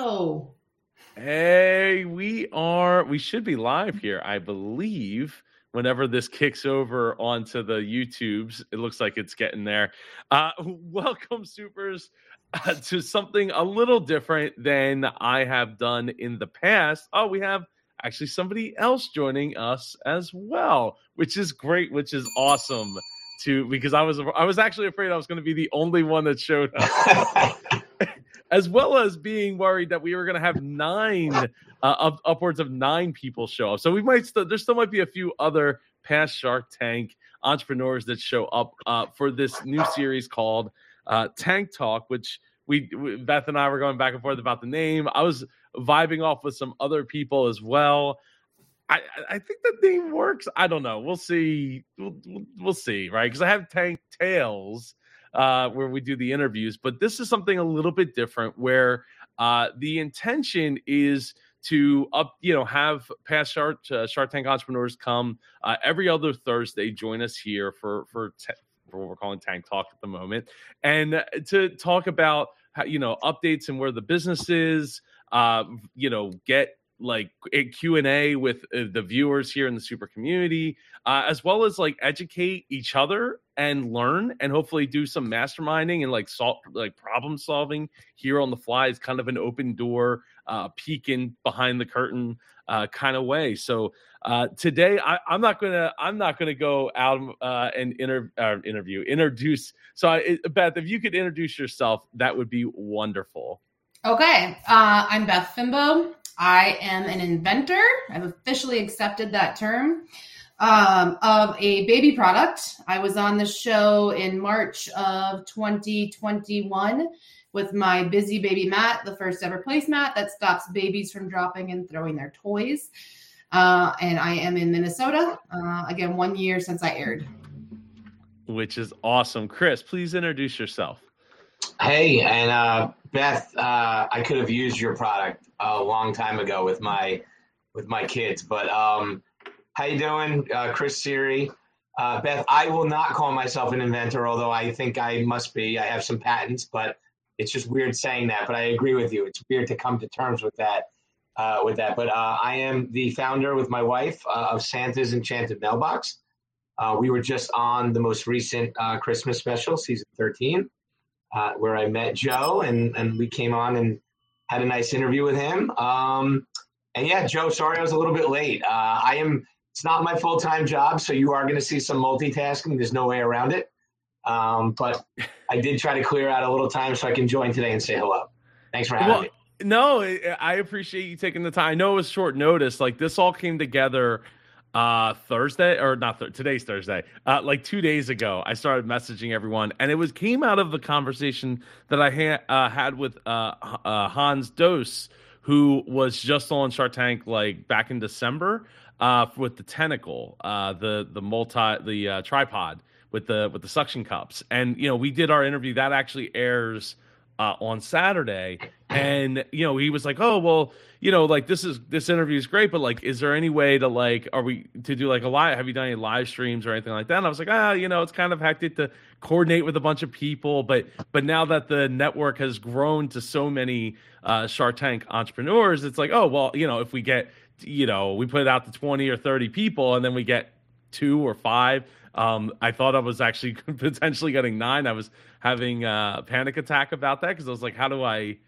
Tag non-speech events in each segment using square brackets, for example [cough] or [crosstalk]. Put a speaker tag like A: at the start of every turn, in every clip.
A: Hello.
B: Hey, we are, we should be live here, I believe. Whenever this kicks over onto the YouTubes, it looks like it's getting there. Uh, [laughs] welcome, supers, uh, to something a little different than I have done in the past. Oh, we have actually somebody else joining us as well, which is great, which is awesome. To because I was I was actually afraid I was going to be the only one that showed up. [laughs] as well as being worried that we were going to have nine, uh, up, upwards of nine people show up. So we might still, there still might be a few other past Shark Tank entrepreneurs that show up uh, for this new series called uh, Tank Talk, which we, Beth and I were going back and forth about the name. I was vibing off with some other people as well. I, I think the name works. I don't know. We'll see. We'll, we'll see, right? Because I have Tank Tales, uh, where we do the interviews. But this is something a little bit different where uh, the intention is to up, you know, have past Shark, uh, Shark Tank entrepreneurs come uh, every other Thursday, join us here for for, te- for what we're calling Tank Talk at the moment, and to talk about how, you know updates and where the business is. Uh, you know, get like a q&a with uh, the viewers here in the super community uh, as well as like educate each other and learn and hopefully do some masterminding and like solve like problem solving here on the fly is kind of an open door uh peeking behind the curtain uh kind of way so uh today I, i'm not gonna i'm not gonna go out uh and inter- uh, interview introduce so I, beth if you could introduce yourself that would be wonderful
A: Okay, uh, I'm Beth Fynbo. I am an inventor. I've officially accepted that term um, of a baby product. I was on the show in March of 2021 with my Busy Baby Mat, the first ever placemat that stops babies from dropping and throwing their toys. Uh, and I am in Minnesota. Uh, again, one year since I aired.
B: Which is awesome. Chris, please introduce yourself.
C: Hey, and uh, Beth, uh, I could have used your product a long time ago with my with my kids, but um, how you doing, uh, Chris Siri? Uh, Beth, I will not call myself an inventor, although I think I must be. I have some patents, but it's just weird saying that. But I agree with you; it's weird to come to terms with that. Uh, with that, but uh, I am the founder with my wife of Santa's Enchanted Mailbox. Uh, we were just on the most recent uh, Christmas special, season thirteen uh, where I met Joe, and and we came on and had a nice interview with him. Um, and yeah, Joe, sorry I was a little bit late. Uh, I am. It's not my full time job, so you are going to see some multitasking. There's no way around it. Um, but I did try to clear out a little time so I can join today and say hello. Thanks for having well, me.
B: No, I appreciate you taking the time. I know it was short notice. Like this all came together uh thursday or not th- today's thursday. Uh like two days ago i started messaging everyone and it was came out of the conversation that i ha- uh, had with uh, uh hans dose who was just on shark tank like back in december uh with the tentacle uh the the multi the uh, tripod with the with the suction cups. And you know we did our interview. That actually airs uh, on Saturday, and you know he was like, "Oh well, you know, like this is this interview is great, but like, is there any way to like, are we to do like a live? Have you done any live streams or anything like that?" And I was like, "Ah, you know, it's kind of hectic to coordinate with a bunch of people, but but now that the network has grown to so many uh, Shark Tank entrepreneurs, it's like, oh well, you know, if we get, you know, we put it out to twenty or thirty people, and then we get two or five." Um, I thought I was actually [laughs] potentially getting nine. I was having a panic attack about that because I was like, how do I,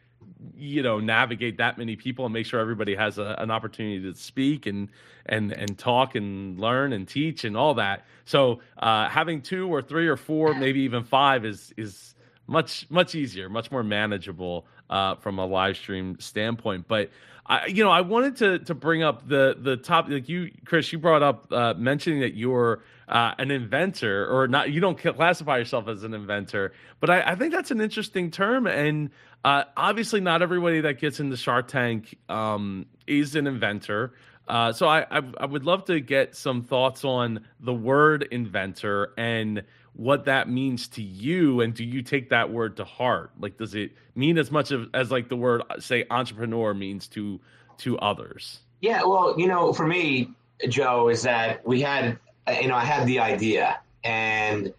B: you know, navigate that many people and make sure everybody has a, an opportunity to speak and and and talk and learn and teach and all that. So uh, having two or three or four, maybe even five, is is much much easier, much more manageable uh, from a live stream standpoint. But I, you know, I wanted to to bring up the the top like you, Chris. You brought up uh, mentioning that you're uh, an inventor, or not. You don't classify yourself as an inventor, but I, I think that's an interesting term. And uh, obviously, not everybody that gets into Shark Tank um, is an inventor. Uh, so I, I, I would love to get some thoughts on the word inventor and what that means to you and do you take that word to heart like does it mean as much of, as like the word say entrepreneur means to to others
C: yeah well you know for me joe is that we had you know i had the idea and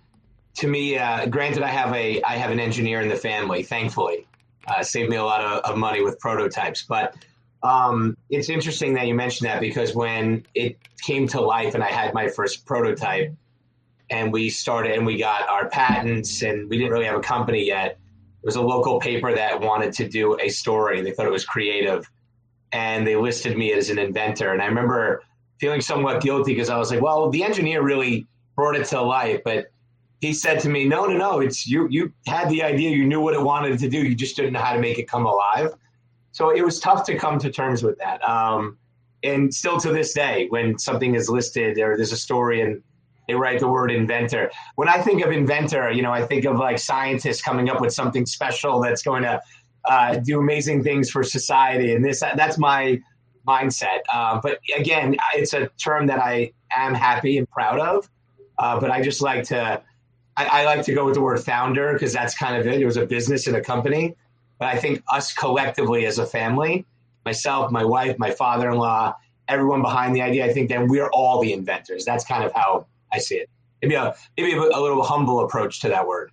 C: to me uh, granted i have a i have an engineer in the family thankfully uh, saved me a lot of, of money with prototypes. But um, it's interesting that you mentioned that because when it came to life and I had my first prototype and we started and we got our patents and we didn't really have a company yet, it was a local paper that wanted to do a story. They thought it was creative and they listed me as an inventor. And I remember feeling somewhat guilty because I was like, well, the engineer really brought it to life, but he said to me, no, no, no, it's you, you had the idea, you knew what it wanted to do. You just didn't know how to make it come alive. So it was tough to come to terms with that. Um, and still to this day, when something is listed or there's a story and they write the word inventor. When I think of inventor, you know, I think of like scientists coming up with something special that's going to uh, do amazing things for society. And this, that's my mindset. Uh, but again, it's a term that I am happy and proud of. Uh, but I just like to, I, I like to go with the word founder because that's kind of it. It was a business and a company. But I think us collectively as a family, myself, my wife, my father in law, everyone behind the idea, I think that we're all the inventors. That's kind of how I see it. Maybe a maybe a, a little humble approach to that word.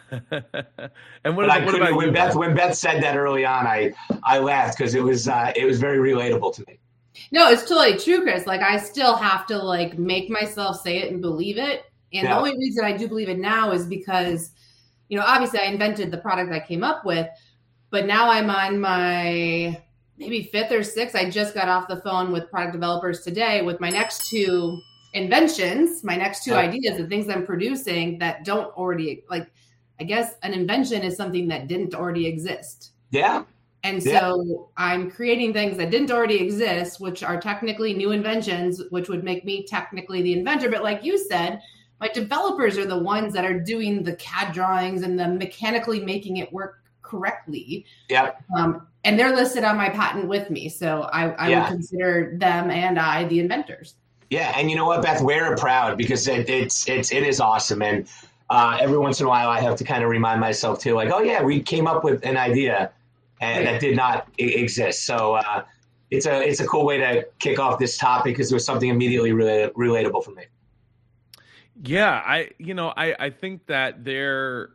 C: [laughs]
B: and
C: what, about, what about when you, Beth? When Beth said that early on, I I laughed because it was uh, it was very relatable to me.
A: No, it's totally true, Chris. Like I still have to like make myself say it and believe it. And yeah. the only reason I do believe it now is because, you know, obviously I invented the product I came up with, but now I'm on my maybe fifth or sixth. I just got off the phone with product developers today with my next two inventions, my next two ideas, the things I'm producing that don't already like. I guess an invention is something that didn't already exist.
C: Yeah.
A: And so yeah. I'm creating things that didn't already exist, which are technically new inventions, which would make me technically the inventor. But like you said, my developers are the ones that are doing the CAD drawings and the mechanically making it work correctly.
C: Yeah.
A: Um, and they're listed on my patent with me. So I, I yeah. would consider them and I the inventors.
C: Yeah. And you know what, Beth, we're proud because it, it's, it's, it is awesome. And uh, every once in a while I have to kind of remind myself too, like, oh yeah, we came up with an idea and that did not exist. So, uh, it's a, it's a cool way to kick off this topic because it was something immediately really relatable for me.
B: Yeah, I you know I I think that there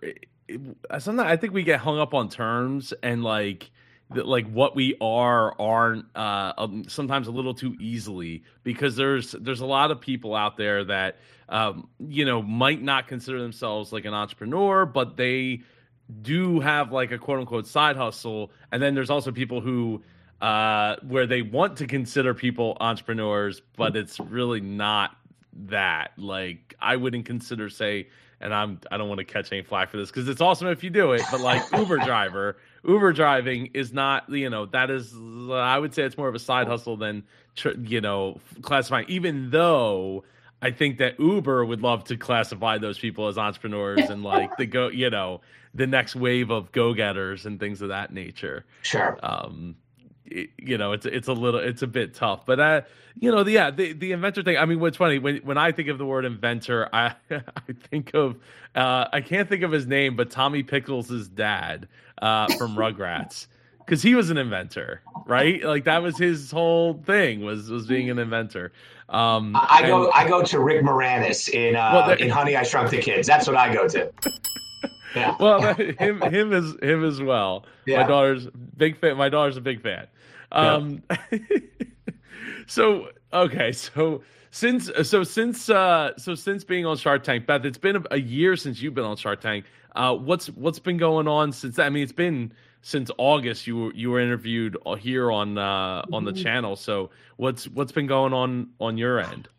B: sometimes I think we get hung up on terms and like like what we are aren't uh, um, sometimes a little too easily because there's there's a lot of people out there that um, you know might not consider themselves like an entrepreneur, but they do have like a quote unquote side hustle, and then there's also people who uh, where they want to consider people entrepreneurs, but it's really not that. Like I wouldn't consider say and I'm I don't want to catch any flack for this because it's awesome if you do it, but like Uber [laughs] driver, Uber driving is not you know that is I would say it's more of a side hustle than you know classifying. Even though I think that Uber would love to classify those people as entrepreneurs and like the go you know the next wave of go getters and things of that nature.
C: Sure.
B: Um, you know, it's it's a little, it's a bit tough, but uh, you know, the, yeah, the the inventor thing. I mean, what's funny when when I think of the word inventor, I [laughs] I think of uh, I can't think of his name, but Tommy Pickles' dad uh, from Rugrats. [laughs] Because he was an inventor, right? Like that was his whole thing was was being an inventor. Um,
C: I go and, I go to Rick Moranis in uh, well, in Honey I Shrunk the Kids. That's what I go to. [laughs]
B: Yeah. Well, him him is him as well. Yeah. My daughter's big fan. My daughter's a big fan. Um, yeah. [laughs] so okay, so since so since uh so since being on Shark Tank, Beth, it's been a year since you've been on Shark Tank. Uh, what's what's been going on since? I mean, it's been since August. You were you were interviewed here on uh on the mm-hmm. channel. So what's what's been going on on your end?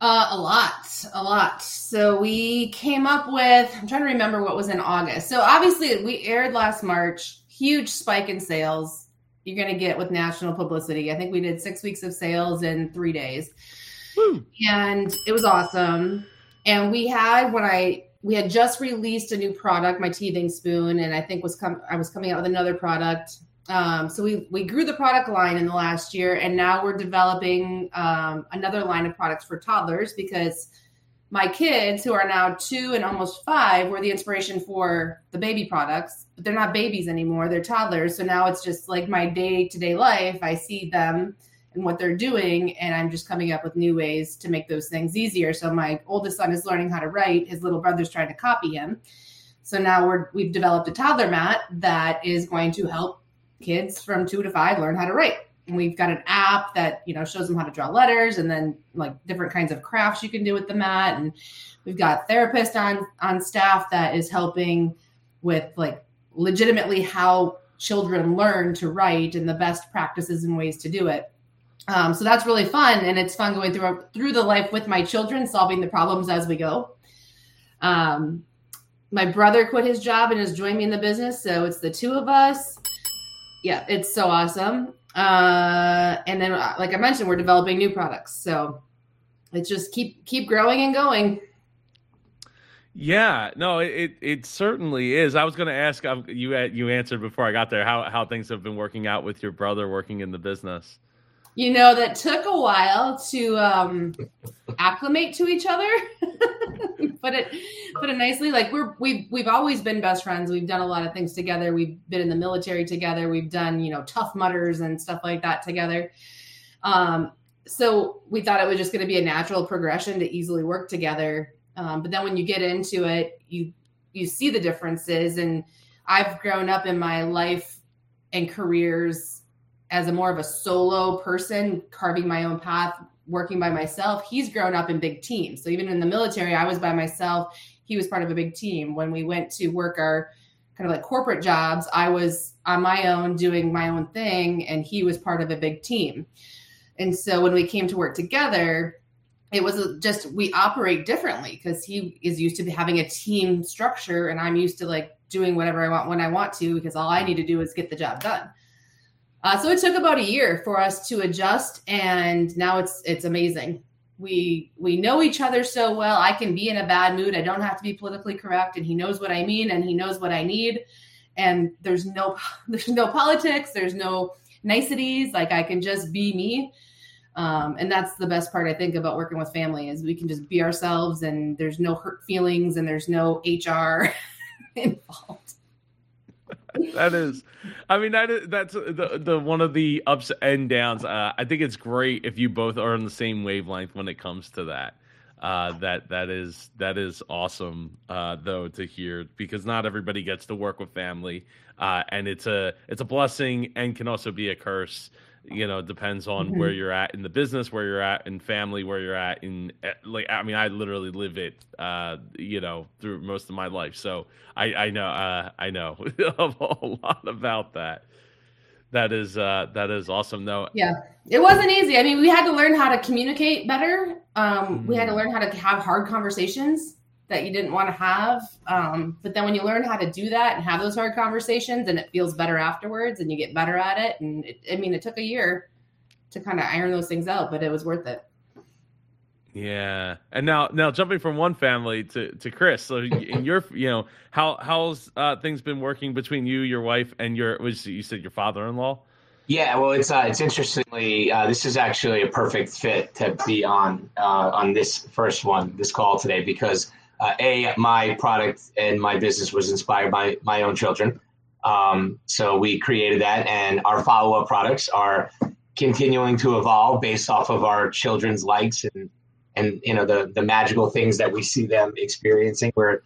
A: Uh, a lot, a lot. So we came up with, I'm trying to remember what was in August. So obviously we aired last March, huge spike in sales. You're going to get with national publicity. I think we did six weeks of sales in three days. Woo. And it was awesome. And we had, when I, we had just released a new product, my teething spoon, and I think was com- I was coming out with another product um, so we we grew the product line in the last year, and now we're developing um, another line of products for toddlers because my kids, who are now two and almost five, were the inspiration for the baby products. But they're not babies anymore; they're toddlers. So now it's just like my day to day life. I see them and what they're doing, and I'm just coming up with new ways to make those things easier. So my oldest son is learning how to write; his little brother's trying to copy him. So now we're we've developed a toddler mat that is going to help kids from two to five learn how to write. We've got an app that you know shows them how to draw letters and then like different kinds of crafts you can do with the mat. And we've got therapists on on staff that is helping with like legitimately how children learn to write and the best practices and ways to do it. Um, so that's really fun, and it's fun going through through the life with my children, solving the problems as we go. Um, my brother quit his job and has joined me in the business, so it's the two of us. Yeah, it's so awesome. Uh, and then, uh, like I mentioned, we're developing new products, so it's just keep keep growing and going.
B: Yeah, no, it it certainly is. I was going to ask um, you. You answered before I got there. How how things have been working out with your brother working in the business
A: you know, that took a while to um, acclimate to each other. [laughs] put it put it nicely. Like we're we've we've always been best friends. We've done a lot of things together. We've been in the military together. We've done you know Tough Mudders and stuff like that together. Um, so we thought it was just going to be a natural progression to easily work together. Um, but then when you get into it, you you see the differences. And I've grown up in my life and careers as a more of a solo person, carving my own path, working by myself. He's grown up in big teams. So even in the military, I was by myself. He was part of a big team. When we went to work our kind of like corporate jobs, I was on my own doing my own thing, and he was part of a big team. And so when we came to work together, it was just we operate differently because he is used to having a team structure, and I'm used to like doing whatever I want when I want to because all I need to do is get the job done. Uh, so it took about a year for us to adjust, and now it's it's amazing. We we know each other so well. I can be in a bad mood. I don't have to be politically correct, and he knows what I mean, and he knows what I need. And there's no [laughs] there's no politics. There's no niceties. Like I can just be me. Um, and that's the best part I think about working with family is we can just be ourselves, and there's no hurt feelings, and there's no HR [laughs] involved.
B: That is. I mean that is that's the the one of the ups and downs. Uh, i think it's great if you both are on the same wavelength when it comes to that. Uh, that that is that is awesome uh, though to hear because not everybody gets to work with family. Uh, and it's a it's a blessing and can also be a curse you know depends on mm-hmm. where you're at in the business where you're at in family where you're at in eh, like i mean i literally live it uh you know through most of my life so i i know uh i know [laughs] a lot about that that is uh that is awesome though
A: yeah it wasn't easy i mean we had to learn how to communicate better um mm-hmm. we had to mm. learn how to have hard conversations that you didn't want to have. Um, but then when you learn how to do that and have those hard conversations, and it feels better afterwards, and you get better at it. And it, I mean, it took a year to kind of iron those things out, but it was worth it.
B: Yeah, and now now jumping from one family to to Chris. So in your you know how how's uh, things been working between you, your wife, and your was you said your father in law.
C: Yeah, well, it's uh, it's interestingly uh, this is actually a perfect fit to be on uh, on this first one, this call today, because uh, a my product and my business was inspired by my own children. Um, so we created that and our follow-up products are continuing to evolve based off of our children's likes and and you know the the magical things that we see them experiencing. We're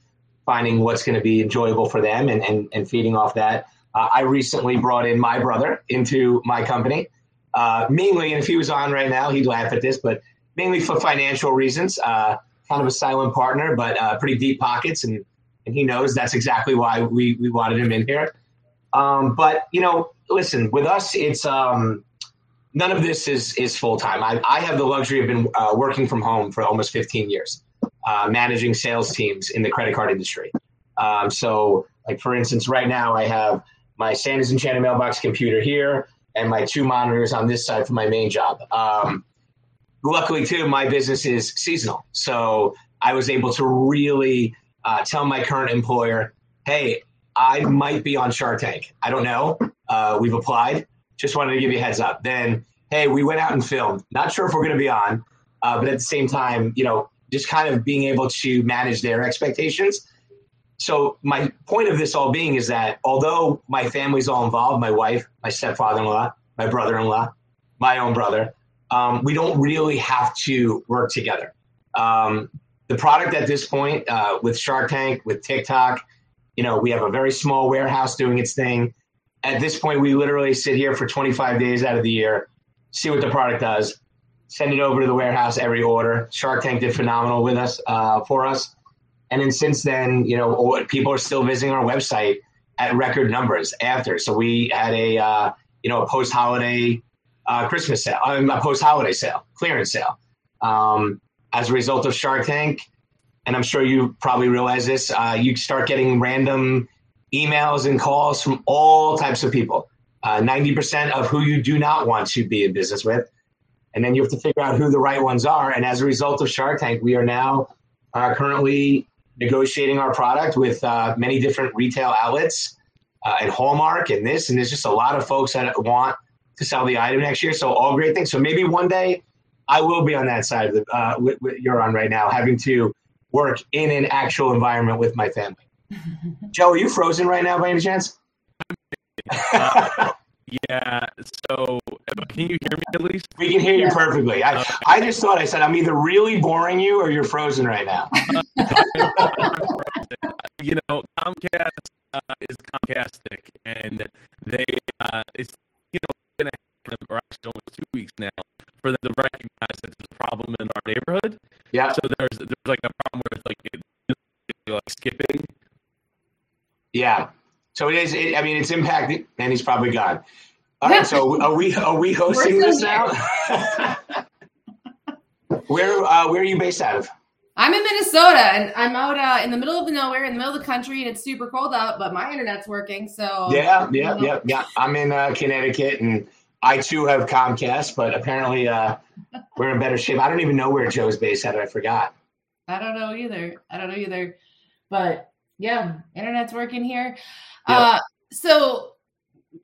C: finding what's going to be enjoyable for them and and, and feeding off that. Uh, i recently brought in my brother into my company. Uh, mainly and if he was on right now he'd laugh at this but mainly for financial reasons uh, kind of a silent partner, but uh, pretty deep pockets, and and he knows that's exactly why we we wanted him in here. Um, but you know, listen, with us, it's um, none of this is is full time. I, I have the luxury of been uh, working from home for almost 15 years, uh, managing sales teams in the credit card industry. Um, so, like for instance, right now I have my Santa's Enchanted Mailbox computer here and my two monitors on this side for my main job. Um, luckily too, my business is seasonal, so I was able to really uh, tell my current employer, "Hey, I might be on Shark Tank. I don't know. Uh, we've applied. Just wanted to give you a heads up." Then, hey, we went out and filmed. Not sure if we're going to be on, uh, but at the same time, you know, just kind of being able to manage their expectations. So my point of this all being is that although my family's all involved, my wife, my stepfather-in-law, my brother-in-law, my own brother, um, we don't really have to work together. Um, the product at this point uh, with Shark Tank, with TikTok, You know, we have a very small warehouse doing its thing. At this point, we literally sit here for 25 days out of the year, see what the product does, send it over to the warehouse every order. Shark Tank did phenomenal with us uh, for us, and then since then, you know, people are still visiting our website at record numbers after. So we had a uh, you know a post holiday uh, Christmas sale, I a post holiday sale, clearance sale. Um, as a result of Shark Tank, and I'm sure you probably realize this, uh, you start getting random emails and calls from all types of people. Uh, 90% of who you do not want to be in business with. And then you have to figure out who the right ones are. And as a result of Shark Tank, we are now uh, currently negotiating our product with uh, many different retail outlets uh, and Hallmark and this. And there's just a lot of folks that want to sell the item next year. So all great things. So maybe one day I will be on that side of the uh, what, what you're on right now, having to work in an actual environment with my family. [laughs] Joe, are you frozen right now by any chance?
B: Uh, [laughs] yeah. So can you hear me at least?
C: We can hear you perfectly. I, okay. I just thought I said I'm either really boring you or you're frozen right now. [laughs]
B: you know, Comcast uh, is Comcastic, and they uh, it's you know going to happen, or actually almost two weeks now for them to recognize that there's a problem in our neighborhood.
C: Yeah.
B: So there's there's like a problem with like like skipping.
C: Yeah. So it is. It, I mean, it's impacted, and he's probably gone. All right. So are we are we hosting this now? [laughs] where uh, where are you based out of?
A: I'm in Minnesota, and I'm out uh, in the middle of the nowhere, in the middle of the country, and it's super cold out. But my internet's working, so
C: yeah, yeah, yeah, yeah. I'm in uh, Connecticut, and I too have Comcast, but apparently uh, we're in better shape. I don't even know where Joe's based at. I forgot.
A: I don't know either. I don't know either. But yeah, internet's working here. Yep. Uh, so,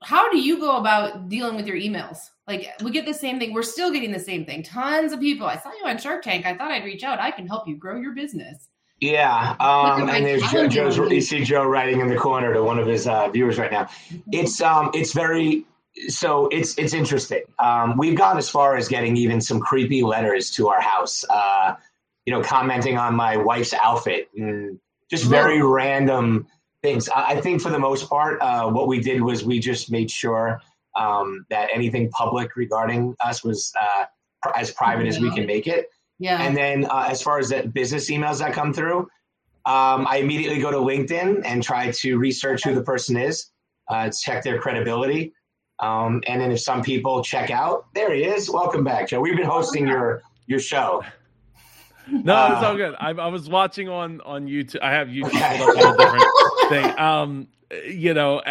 A: how do you go about dealing with your emails? Like, we get the same thing. We're still getting the same thing. Tons of people. I saw you on Shark Tank. I thought I'd reach out. I can help you grow your business.
C: Yeah, um, and there's Joe, Joe's. You see Joe writing in the corner to one of his uh, viewers right now. It's um, it's very so it's it's interesting. Um, we've gone as far as getting even some creepy letters to our house. Uh, you know, commenting on my wife's outfit and just very random things. I, I, think for the most part, uh, what we did was we just made sure um, that anything public regarding us was uh, pr- as private yeah. as we can make it.
A: Yeah.
C: And then uh, as far as the business emails that come through, um, I immediately go to LinkedIn and try to research who the person is, uh, check their credibility. Um, and then if some people check out, there he is. Welcome back, Joe. We've been hosting your your show.
B: No, uh, it's all good. I, I, was watching on on YouTube. I have YouTube okay. a different thing. Um, you know,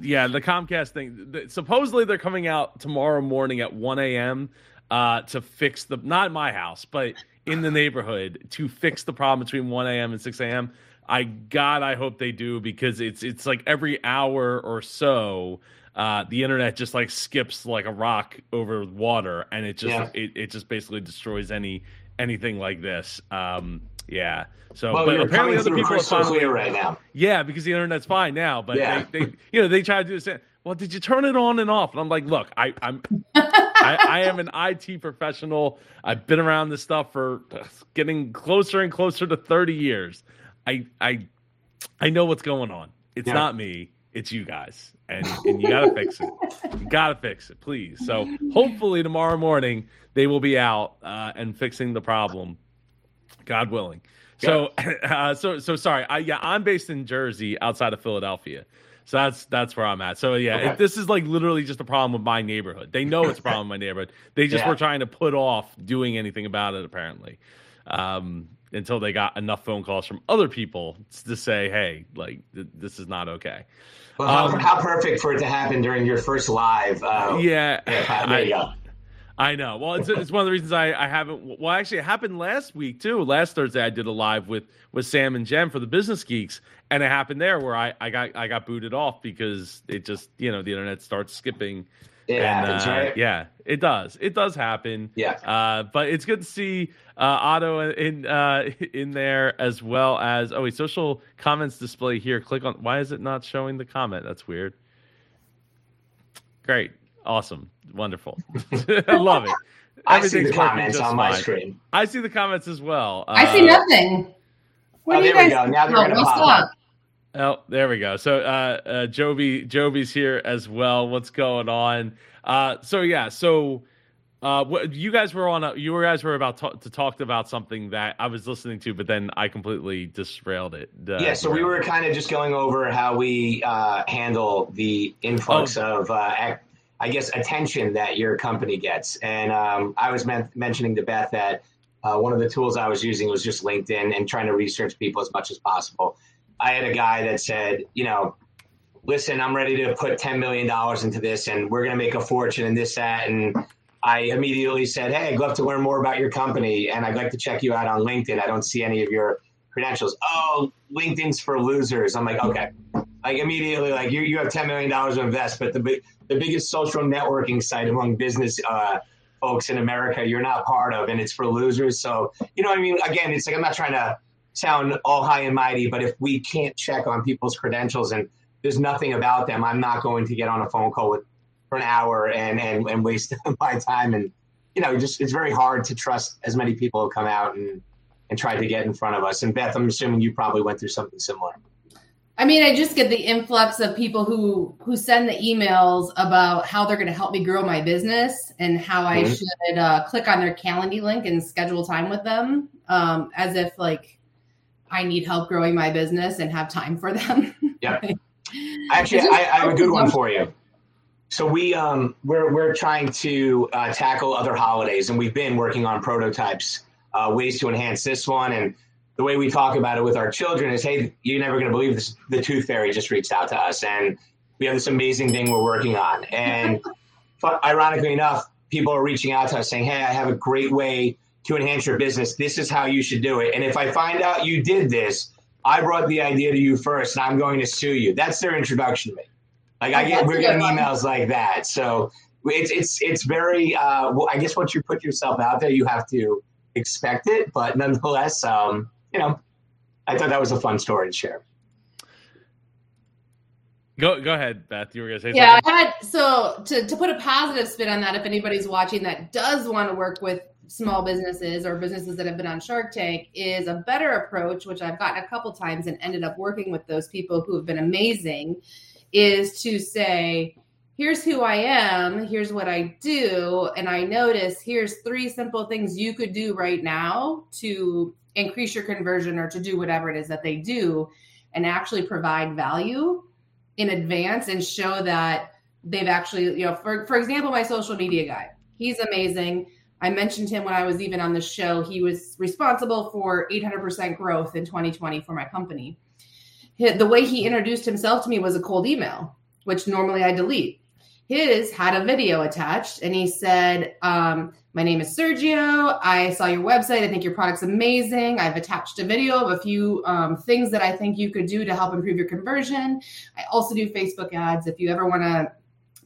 B: yeah, the Comcast thing. Supposedly they're coming out tomorrow morning at one a.m. Uh, to fix the not my house, but in the neighborhood to fix the problem between one a.m. and six a.m. I God, I hope they do because it's it's like every hour or so uh, the internet just like skips like a rock over water, and it just yeah. it, it just basically destroys any anything like this. Um, yeah. So,
C: well, but apparently other people are finally right now.
B: Yeah, because the internet's fine now. But yeah. they, they, you know, they try to do this. Well, did you turn it on and off? And I'm like, look, I, I'm, [laughs] I, I am an IT professional. I've been around this stuff for getting closer and closer to 30 years. I, I, I know what's going on. It's yeah. not me. It's you guys and, and you gotta fix it. You gotta fix it, please. So hopefully tomorrow morning they will be out uh, and fixing the problem, God willing. So, [laughs] uh, so, so sorry. I, yeah, I'm based in Jersey, outside of Philadelphia. So that's that's where I'm at. So yeah, okay. this is like literally just a problem with my neighborhood. They know it's a problem with my neighborhood. They just yeah. were trying to put off doing anything about it, apparently, um, until they got enough phone calls from other people to say, "Hey, like th- this is not okay."
C: Well, how, um, how, perfect for it to happen during your first live. Uh,
B: yeah, yeah there you go. I know. Well, it's, it's one of the reasons I, I haven't. Well, actually, it happened last week too. Last Thursday, I did a live with with Sam and Jen for the Business Geeks, and it happened there where I, I got I got booted off because it just you know the internet starts skipping
C: it and, happens, uh, right?
B: Yeah, it does. It does happen.
C: Yeah.
B: Uh, but it's good to see uh, Otto in uh, [laughs] in there as well as oh wait, social comments display here. Click on. Why is it not showing the comment? That's weird. Great, awesome, wonderful. [laughs] I love it. [laughs]
C: I see the comments on my fine. screen.
B: I see the comments as well.
A: I see uh, nothing.
C: What oh, there we go. Now they're oh, going to pop up.
B: Oh, there we go. So, uh, uh, Joby, Joby's here as well. What's going on? Uh, so yeah, so uh, what, you guys were on. A, you guys were about to, to talk about something that I was listening to, but then I completely disrailed it.
C: Uh, yeah, so we were kind of just going over how we uh, handle the influx oh. of, uh, I guess, attention that your company gets. And um, I was men- mentioning to Beth that uh, one of the tools I was using was just LinkedIn and trying to research people as much as possible. I had a guy that said, you know, listen, I'm ready to put $10 million into this and we're going to make a fortune and this, that. And I immediately said, Hey, I'd love to learn more about your company and I'd like to check you out on LinkedIn. I don't see any of your credentials. Oh, LinkedIn's for losers. I'm like, okay. Like immediately, like you, you have $10 million to invest, but the, the biggest social networking site among business uh, folks in America, you're not part of, and it's for losers. So, you know what I mean? Again, it's like, I'm not trying to sound all high and mighty, but if we can't check on people's credentials and there's nothing about them, I'm not going to get on a phone call with for an hour and, and, and waste [laughs] my time. And, you know, just it's very hard to trust as many people who come out and, and try to get in front of us. And Beth, I'm assuming you probably went through something similar.
A: I mean, I just get the influx of people who who send the emails about how they're going to help me grow my business and how mm-hmm. I should uh, click on their Calendly link and schedule time with them, um, as if like I need help growing my business and have time for them.
C: Yeah. [laughs] Actually, I, I, have a good one for you. So we um we're we're trying to uh, tackle other holidays, and we've been working on prototypes, uh, ways to enhance this one. And the way we talk about it with our children is, hey, you're never going to believe this. The Tooth Fairy just reached out to us, and we have this amazing thing we're working on. And [laughs] ironically enough, people are reaching out to us saying, hey, I have a great way to enhance your business. This is how you should do it. And if I find out you did this, I brought the idea to you first, and I'm going to sue you. That's their introduction to me. Like I get, we're getting emails like that. So it's it's it's very. Uh, well, I guess once you put yourself out there, you have to expect it. But nonetheless, um, you know, I thought that was a fun story to share.
B: Go go ahead, Beth. You were gonna say
A: yeah,
B: something.
A: I had so to to put a positive spin on that. If anybody's watching that does want to work with small businesses or businesses that have been on Shark Tank, is a better approach, which I've gotten a couple times and ended up working with those people who have been amazing is to say, here's who I am, here's what I do, and I notice here's three simple things you could do right now to increase your conversion or to do whatever it is that they do and actually provide value in advance and show that they've actually, you know, for, for example, my social media guy, he's amazing. I mentioned him when I was even on the show. He was responsible for 800% growth in 2020 for my company the way he introduced himself to me was a cold email, which normally I delete. His had a video attached, and he said, um, "My name is Sergio. I saw your website. I think your product's amazing. I've attached a video of a few um, things that I think you could do to help improve your conversion. I also do Facebook ads. If you ever want a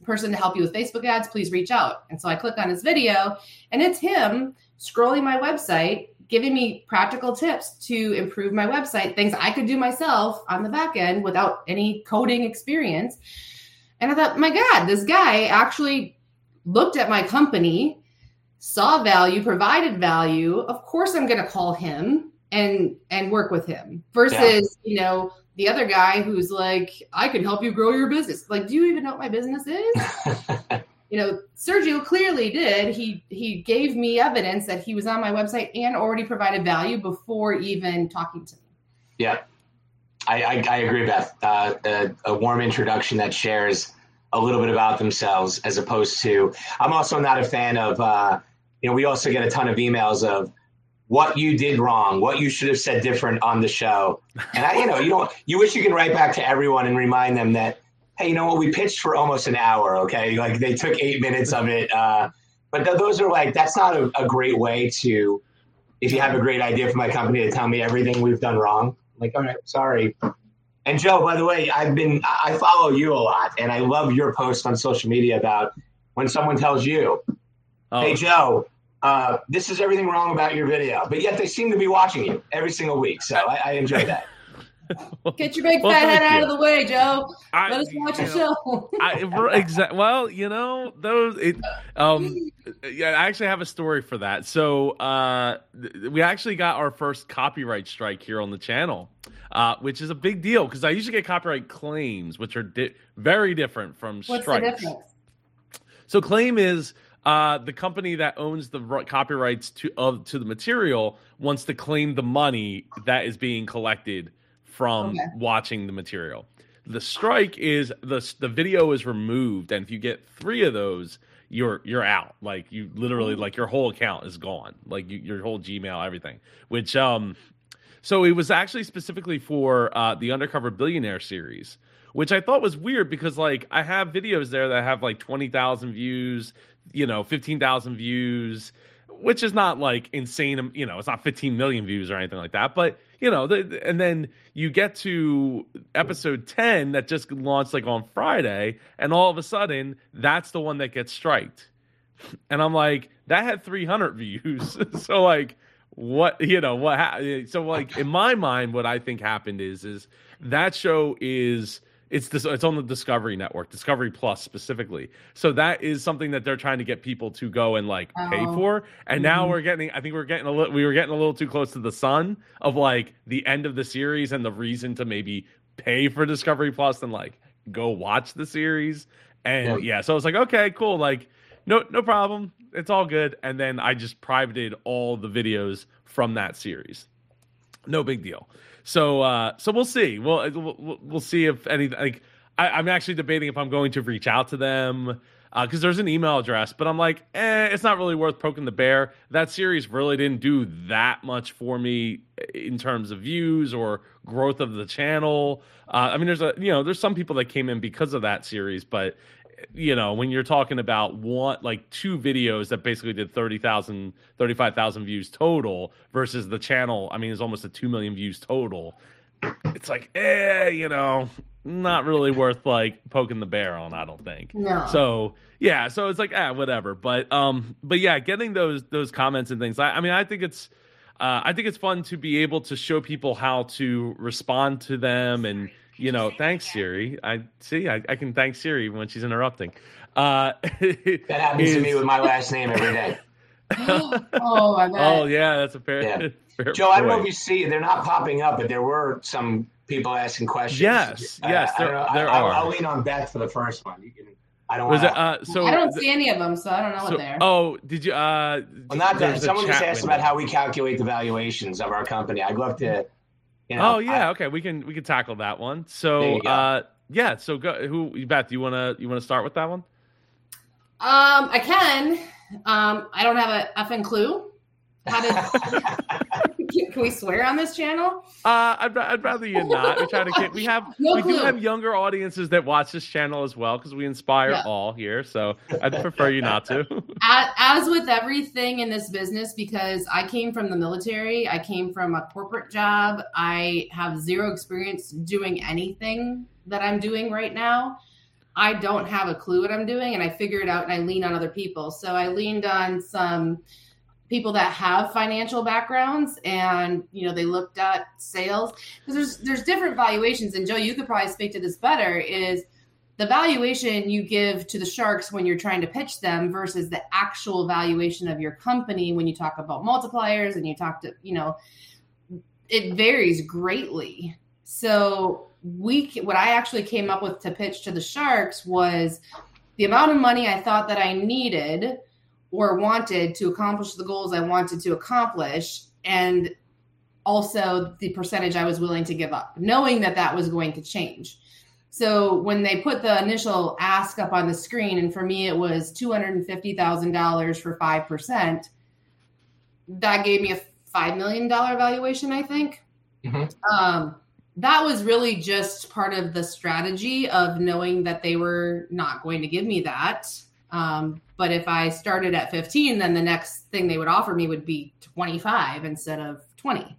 A: person to help you with Facebook ads, please reach out." And so I click on his video, and it's him scrolling my website giving me practical tips to improve my website, things I could do myself on the back end without any coding experience. And I thought, my God, this guy actually looked at my company, saw value, provided value. Of course, I'm going to call him and and work with him versus yeah. you know the other guy who's like i can help you grow your business like do you even know what my business is [laughs] you know, Sergio clearly did. He he gave me evidence that he was on my website and already provided value before even talking to me.
C: Yeah, I I, I agree, Beth. Uh, a, a, warm introduction that shares a little bit about themselves, as opposed to. I'm also not a fan of. Uh, you know, we also get a ton of emails of what you did wrong, what you should have said different on the show, and I, you know, you don't. You wish you could write back to everyone and remind them that hey, you know what? We pitched for almost an hour. Okay, like they took eight minutes of it. Uh, but th- those are like that's not a, a, great way to. If you have a great idea for my company to tell me everything we've done wrong, like all right, sorry. And Joe, by the way, I've been I follow you a lot, and I love your post on social media about when someone tells you, oh. "Hey, Joe." Uh, this is everything wrong about your video, but yet they seem to be watching you every single week. So I, I enjoy that. [laughs]
A: Get your big well, fat head out you. of the way, Joe. I, Let us watch a show.
B: I, [laughs] well, you know, those. It, um, yeah, I actually have a story for that. So, uh, we actually got our first copyright strike here on the channel, uh, which is a big deal because I usually get copyright claims, which are di- very different from
A: What's
B: strikes.
A: The?
B: So, claim is uh, the company that owns the copyrights to of to the material wants to claim the money that is being collected from okay. watching the material. The strike is the the video is removed, and if you get three of those, you're you're out. Like you literally like your whole account is gone. Like you, your whole Gmail, everything. Which um, so it was actually specifically for uh, the Undercover Billionaire series which I thought was weird because like I have videos there that have like 20,000 views, you know, 15,000 views, which is not like insane, you know, it's not 15 million views or anything like that, but you know, the, and then you get to episode 10 that just launched like on Friday and all of a sudden that's the one that gets striked. And I'm like, that had 300 views. [laughs] so like what, you know, what ha- so like in my mind what I think happened is is that show is it's this. It's on the Discovery Network, Discovery Plus specifically. So that is something that they're trying to get people to go and like oh. pay for. And mm-hmm. now we're getting. I think we're getting a little. We were getting a little too close to the sun of like the end of the series and the reason to maybe pay for Discovery Plus and like go watch the series. And yeah, yeah so I was like, okay, cool. Like, no, no problem. It's all good. And then I just privated all the videos from that series. No big deal. So uh, so we'll see. We'll, we'll we'll see if any like I, am actually debating if I'm going to reach out to them Uh because uh, there's an email address, but I'm like, eh, it's not really worth poking the bear. That series really didn't do that much for me in terms of views or growth of the channel. Uh, I mean, there's a you know there's some people that came in because of that series, but you know, when you're talking about one, like two videos that basically did 30,000, 35,000 views total versus the channel, I mean, it's almost a 2 million views total. It's like, eh, you know, not really worth like poking the bear on, I don't think.
A: No.
B: So, yeah, so it's like, ah, whatever. But, um, but yeah, getting those, those comments and things, I, I mean, I think it's, uh, I think it's fun to be able to show people how to respond to them and, you know, thanks Siri. I see. I, I can thank Siri when she's interrupting. Uh, [laughs]
C: that happens is... to me with my last name every day. [gasps]
A: oh, I bet.
B: oh yeah, that's a fair. Yeah. [laughs]
C: fair Joe, point. I don't know if you see, they're not popping up, but there were some people asking questions.
B: Yes, yes,
C: there, I, there I, are. I'll, I'll lean on Beth for the first one. You can. I don't.
B: Was it, uh, so
A: I don't see any of them, so I don't know so, what they're.
B: Oh, did you? Uh,
C: well, not that. Someone just asked window. about how we calculate the valuations of our company. I'd love to you know,
B: oh yeah, I, okay, we can we can tackle that one. So uh, yeah, so go who Beth, do you wanna you wanna start with that one?
A: Um, I can. Um, I don't have a effing clue. How did [laughs] [laughs] can we swear on this channel?
B: Uh, I'd, I'd rather you not. We try to get. We have. [laughs] No we clue. do have younger audiences that watch this channel as well because we inspire yeah. all here. So I'd prefer you not to. [laughs]
A: as, as with everything in this business, because I came from the military, I came from a corporate job. I have zero experience doing anything that I'm doing right now. I don't have a clue what I'm doing, and I figure it out, and I lean on other people. So I leaned on some people that have financial backgrounds and you know they looked at sales. Because there's there's different valuations and joe you could probably speak to this better is the valuation you give to the sharks when you're trying to pitch them versus the actual valuation of your company when you talk about multipliers and you talk to you know it varies greatly. So we what i actually came up with to pitch to the sharks was the amount of money i thought that i needed or wanted to accomplish the goals I wanted to accomplish, and also the percentage I was willing to give up, knowing that that was going to change. So when they put the initial ask up on the screen, and for me it was two hundred and fifty thousand dollars for five percent, that gave me a five million dollar valuation, I think. Mm-hmm. Um, that was really just part of the strategy of knowing that they were not going to give me that um, but if I started at 15, then the next thing they would offer me would be 25 instead of 20.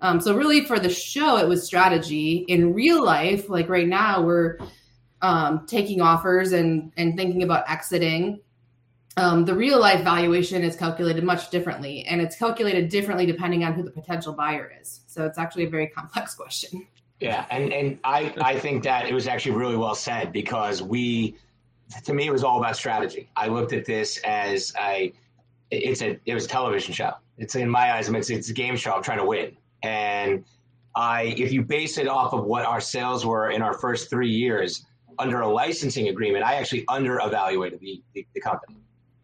A: Um, so really for the show, it was strategy. In real life, like right now, we're um, taking offers and and thinking about exiting. um, the real life valuation is calculated much differently, and it's calculated differently depending on who the potential buyer is. So it's actually a very complex [laughs] question.
C: Yeah, and and I I think that it was actually really well said because we, to me, it was all about strategy. I looked at this as a, it's a it was a television show. It's in my eyes, I mean, it's, it's a game show. I'm trying to win, and I if you base it off of what our sales were in our first three years under a licensing agreement, I actually under evaluated the, the, the company.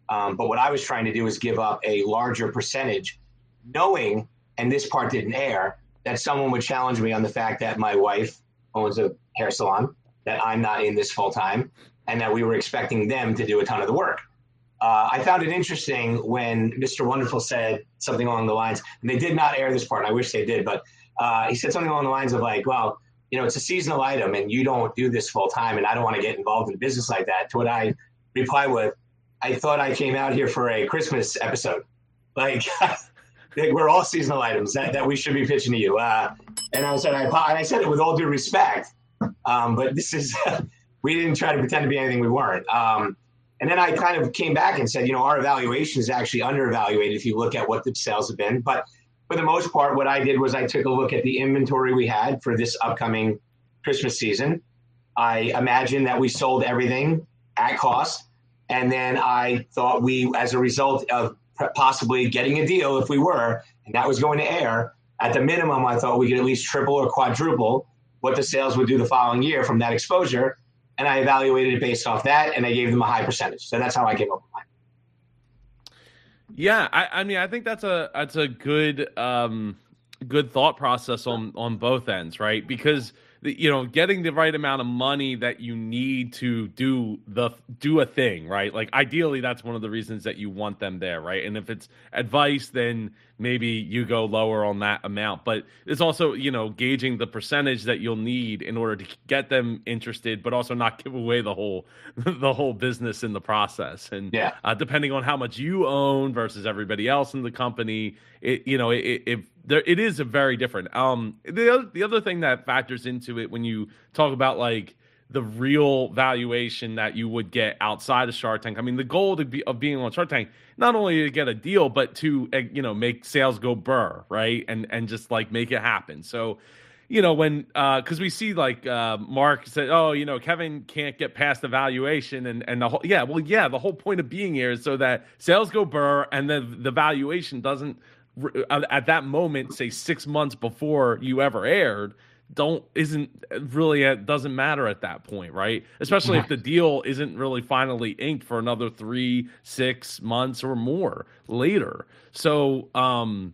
C: Um, but what I was trying to do is give up a larger percentage, knowing, and this part didn't air, that someone would challenge me on the fact that my wife owns a hair salon, that I'm not in this full time, and that we were expecting them to do a ton of the work. Uh, I found it interesting when Mr. Wonderful said something along the lines, and they did not air this part, I wish they did, but uh, he said something along the lines of like, well, you know, it's a seasonal item and you don't do this full time, and I don't want to get involved in business like that. To what I reply with, I thought I came out here for a Christmas episode. [laughs] Like, we're all seasonal items that, that we should be pitching to you. Uh, and I said, I, and I said it with all due respect, um, but this is, [laughs] we didn't try to pretend to be anything we weren't. Um, and then I kind of came back and said, you know, our evaluation is actually underevaluated if you look at what the sales have been. But for the most part, what I did was I took a look at the inventory we had for this upcoming Christmas season. I imagined that we sold everything at cost and then I thought we, as a result of possibly getting a deal, if we were, and that was going to air, at the minimum, I thought we could at least triple or quadruple what the sales would do the following year from that exposure. And I evaluated it based off that, and I gave them a high percentage. So that's how I came up with mine.
B: Yeah, I, I mean, I think that's a that's a good um, good thought process on on both ends, right? Because you know getting the right amount of money that you need to do the do a thing right? Like ideally that's one of the reasons that you want them there right? And if it's advice then maybe you go lower on that amount. But it's also you know gauging the percentage that you'll need in order to get them interested but also not give away the whole [laughs] the whole business in the process. And
C: yeah.
B: uh, depending on how much you own versus everybody else in the company it you know it, it there it is a very different. Um, the other, the other thing that factors into it when you talk about like the real valuation that you would get outside of Shark Tank. I mean, the goal be, of being on Shark Tank not only to get a deal, but to eh, you know make sales go burr, right, and and just like make it happen. So, you know, when because uh, we see like uh, Mark said, oh, you know, Kevin can't get past the valuation, and and the whole yeah, well, yeah, the whole point of being here is so that sales go burr, and then the valuation doesn't at that moment, say six months before you ever aired, don't isn't really it doesn't matter at that point, right? Especially if the deal isn't really finally inked for another three, six months or more later. So, um,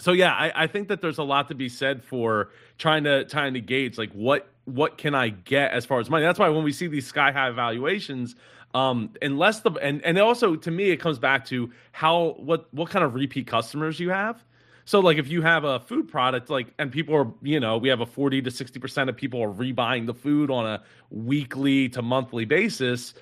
B: so yeah, I, I think that there's a lot to be said for trying to trying to gauge like what what can I get as far as money. That's why when we see these sky high valuations, um, unless the and and also to me it comes back to how what what kind of repeat customers you have. So like if you have a food product like and people are you know we have a 40 to 60% of people are rebuying the food on a weekly to monthly basis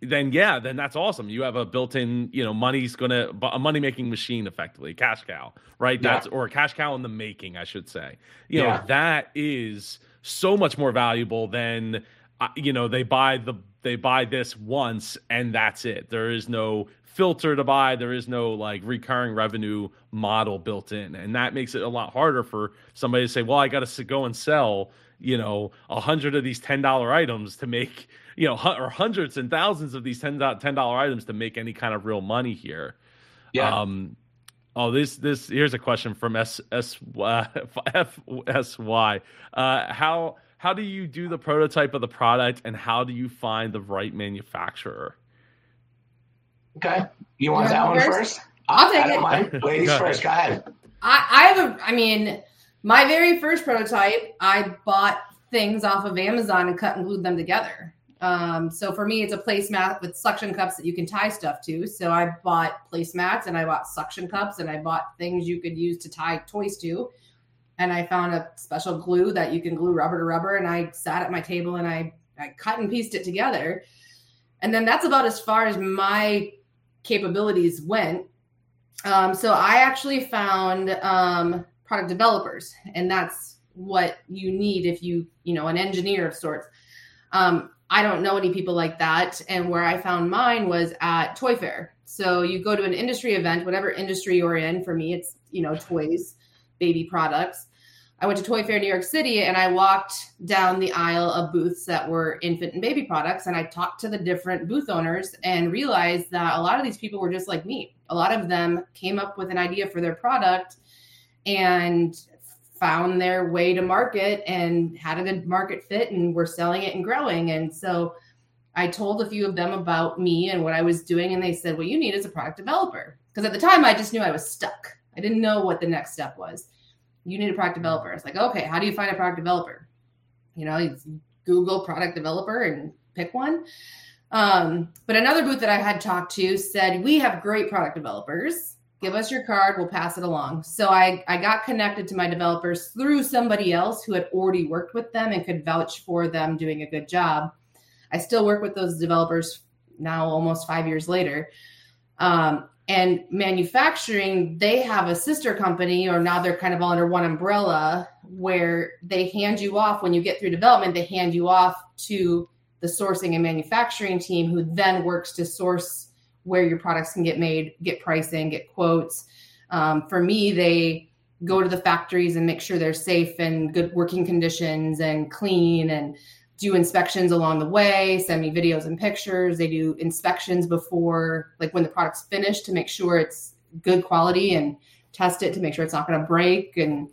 B: then yeah then that's awesome you have a built-in you know money's gonna a money making machine effectively cash cow right yeah. that's or a cash cow in the making i should say you yeah. know that is so much more valuable than uh, you know they buy the they buy this once and that's it. There is no filter to buy. There is no like recurring revenue model built in, and that makes it a lot harder for somebody to say, "Well, I got to go and sell." you know a hundred of these ten dollar items to make you know or hundreds and thousands of these ten dollar items to make any kind of real money here
C: yeah um
B: oh this this here's a question from s s uh, [laughs] f s y uh how how do you do the prototype of the product and how do you find the right manufacturer?
C: Okay. You want that one first?
A: I'll take it. Mind.
C: Ladies [laughs] first. Go ahead.
A: I, I have a, I mean, my very first prototype, I bought things off of Amazon and cut and glued them together. Um, so for me, it's a placemat with suction cups that you can tie stuff to. So I bought placemats and I bought suction cups and I bought things you could use to tie toys to and I found a special glue that you can glue rubber to rubber. And I sat at my table and I, I cut and pieced it together. And then that's about as far as my capabilities went. Um, so I actually found um, product developers, and that's what you need if you, you know, an engineer of sorts. Um, I don't know any people like that. And where I found mine was at Toy Fair. So you go to an industry event, whatever industry you're in. For me, it's, you know, toys, baby products. I went to Toy Fair New York City and I walked down the aisle of booths that were infant and baby products. And I talked to the different booth owners and realized that a lot of these people were just like me. A lot of them came up with an idea for their product and found their way to market and had a good market fit and were selling it and growing. And so I told a few of them about me and what I was doing. And they said, What you need is a product developer. Because at the time, I just knew I was stuck. I didn't know what the next step was. You need a product developer. It's like, okay, how do you find a product developer? You know, Google product developer and pick one. Um, but another booth that I had talked to said, We have great product developers give us your card we'll pass it along so i i got connected to my developers through somebody else who had already worked with them and could vouch for them doing a good job i still work with those developers now almost five years later um, and manufacturing they have a sister company or now they're kind of all under one umbrella where they hand you off when you get through development they hand you off to the sourcing and manufacturing team who then works to source where your products can get made, get pricing, get quotes. Um, for me, they go to the factories and make sure they're safe and good working conditions and clean and do inspections along the way, send me videos and pictures. They do inspections before, like when the product's finished to make sure it's good quality and test it to make sure it's not going to break and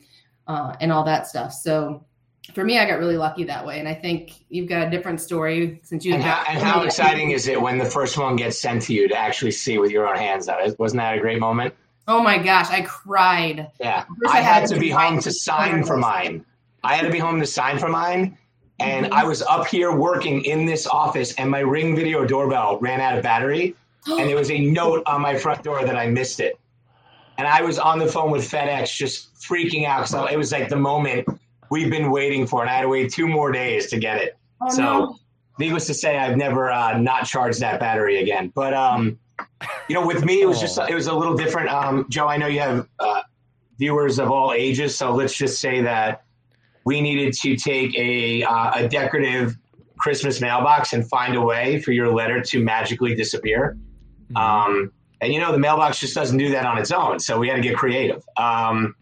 A: uh, and all that stuff. So for me, I got really lucky that way, and I think you've got a different story since you.
C: And how, and how exciting is it when the first one gets sent to you to actually see with your own hands? That wasn't that a great moment?
A: Oh my gosh, I cried.
C: Yeah, I, I, had, had to be home to sign for mine. I had to be home to sign for mine, and mm-hmm. I was up here working in this office, and my Ring video doorbell ran out of battery, [gasps] and there was a note on my front door that I missed it, and I was on the phone with FedEx, just freaking out because it was like the moment we've been waiting for, and I had to wait two more days to get it. Oh, so, no. needless to say, I've never uh, not charged that battery again. But um, you know, with me, it was just it was a little different. Um, Joe, I know you have uh, viewers of all ages, so let's just say that we needed to take a uh, a decorative Christmas mailbox and find a way for your letter to magically disappear. Mm-hmm. Um, and you know, the mailbox just doesn't do that on its own, so we had to get creative. Um,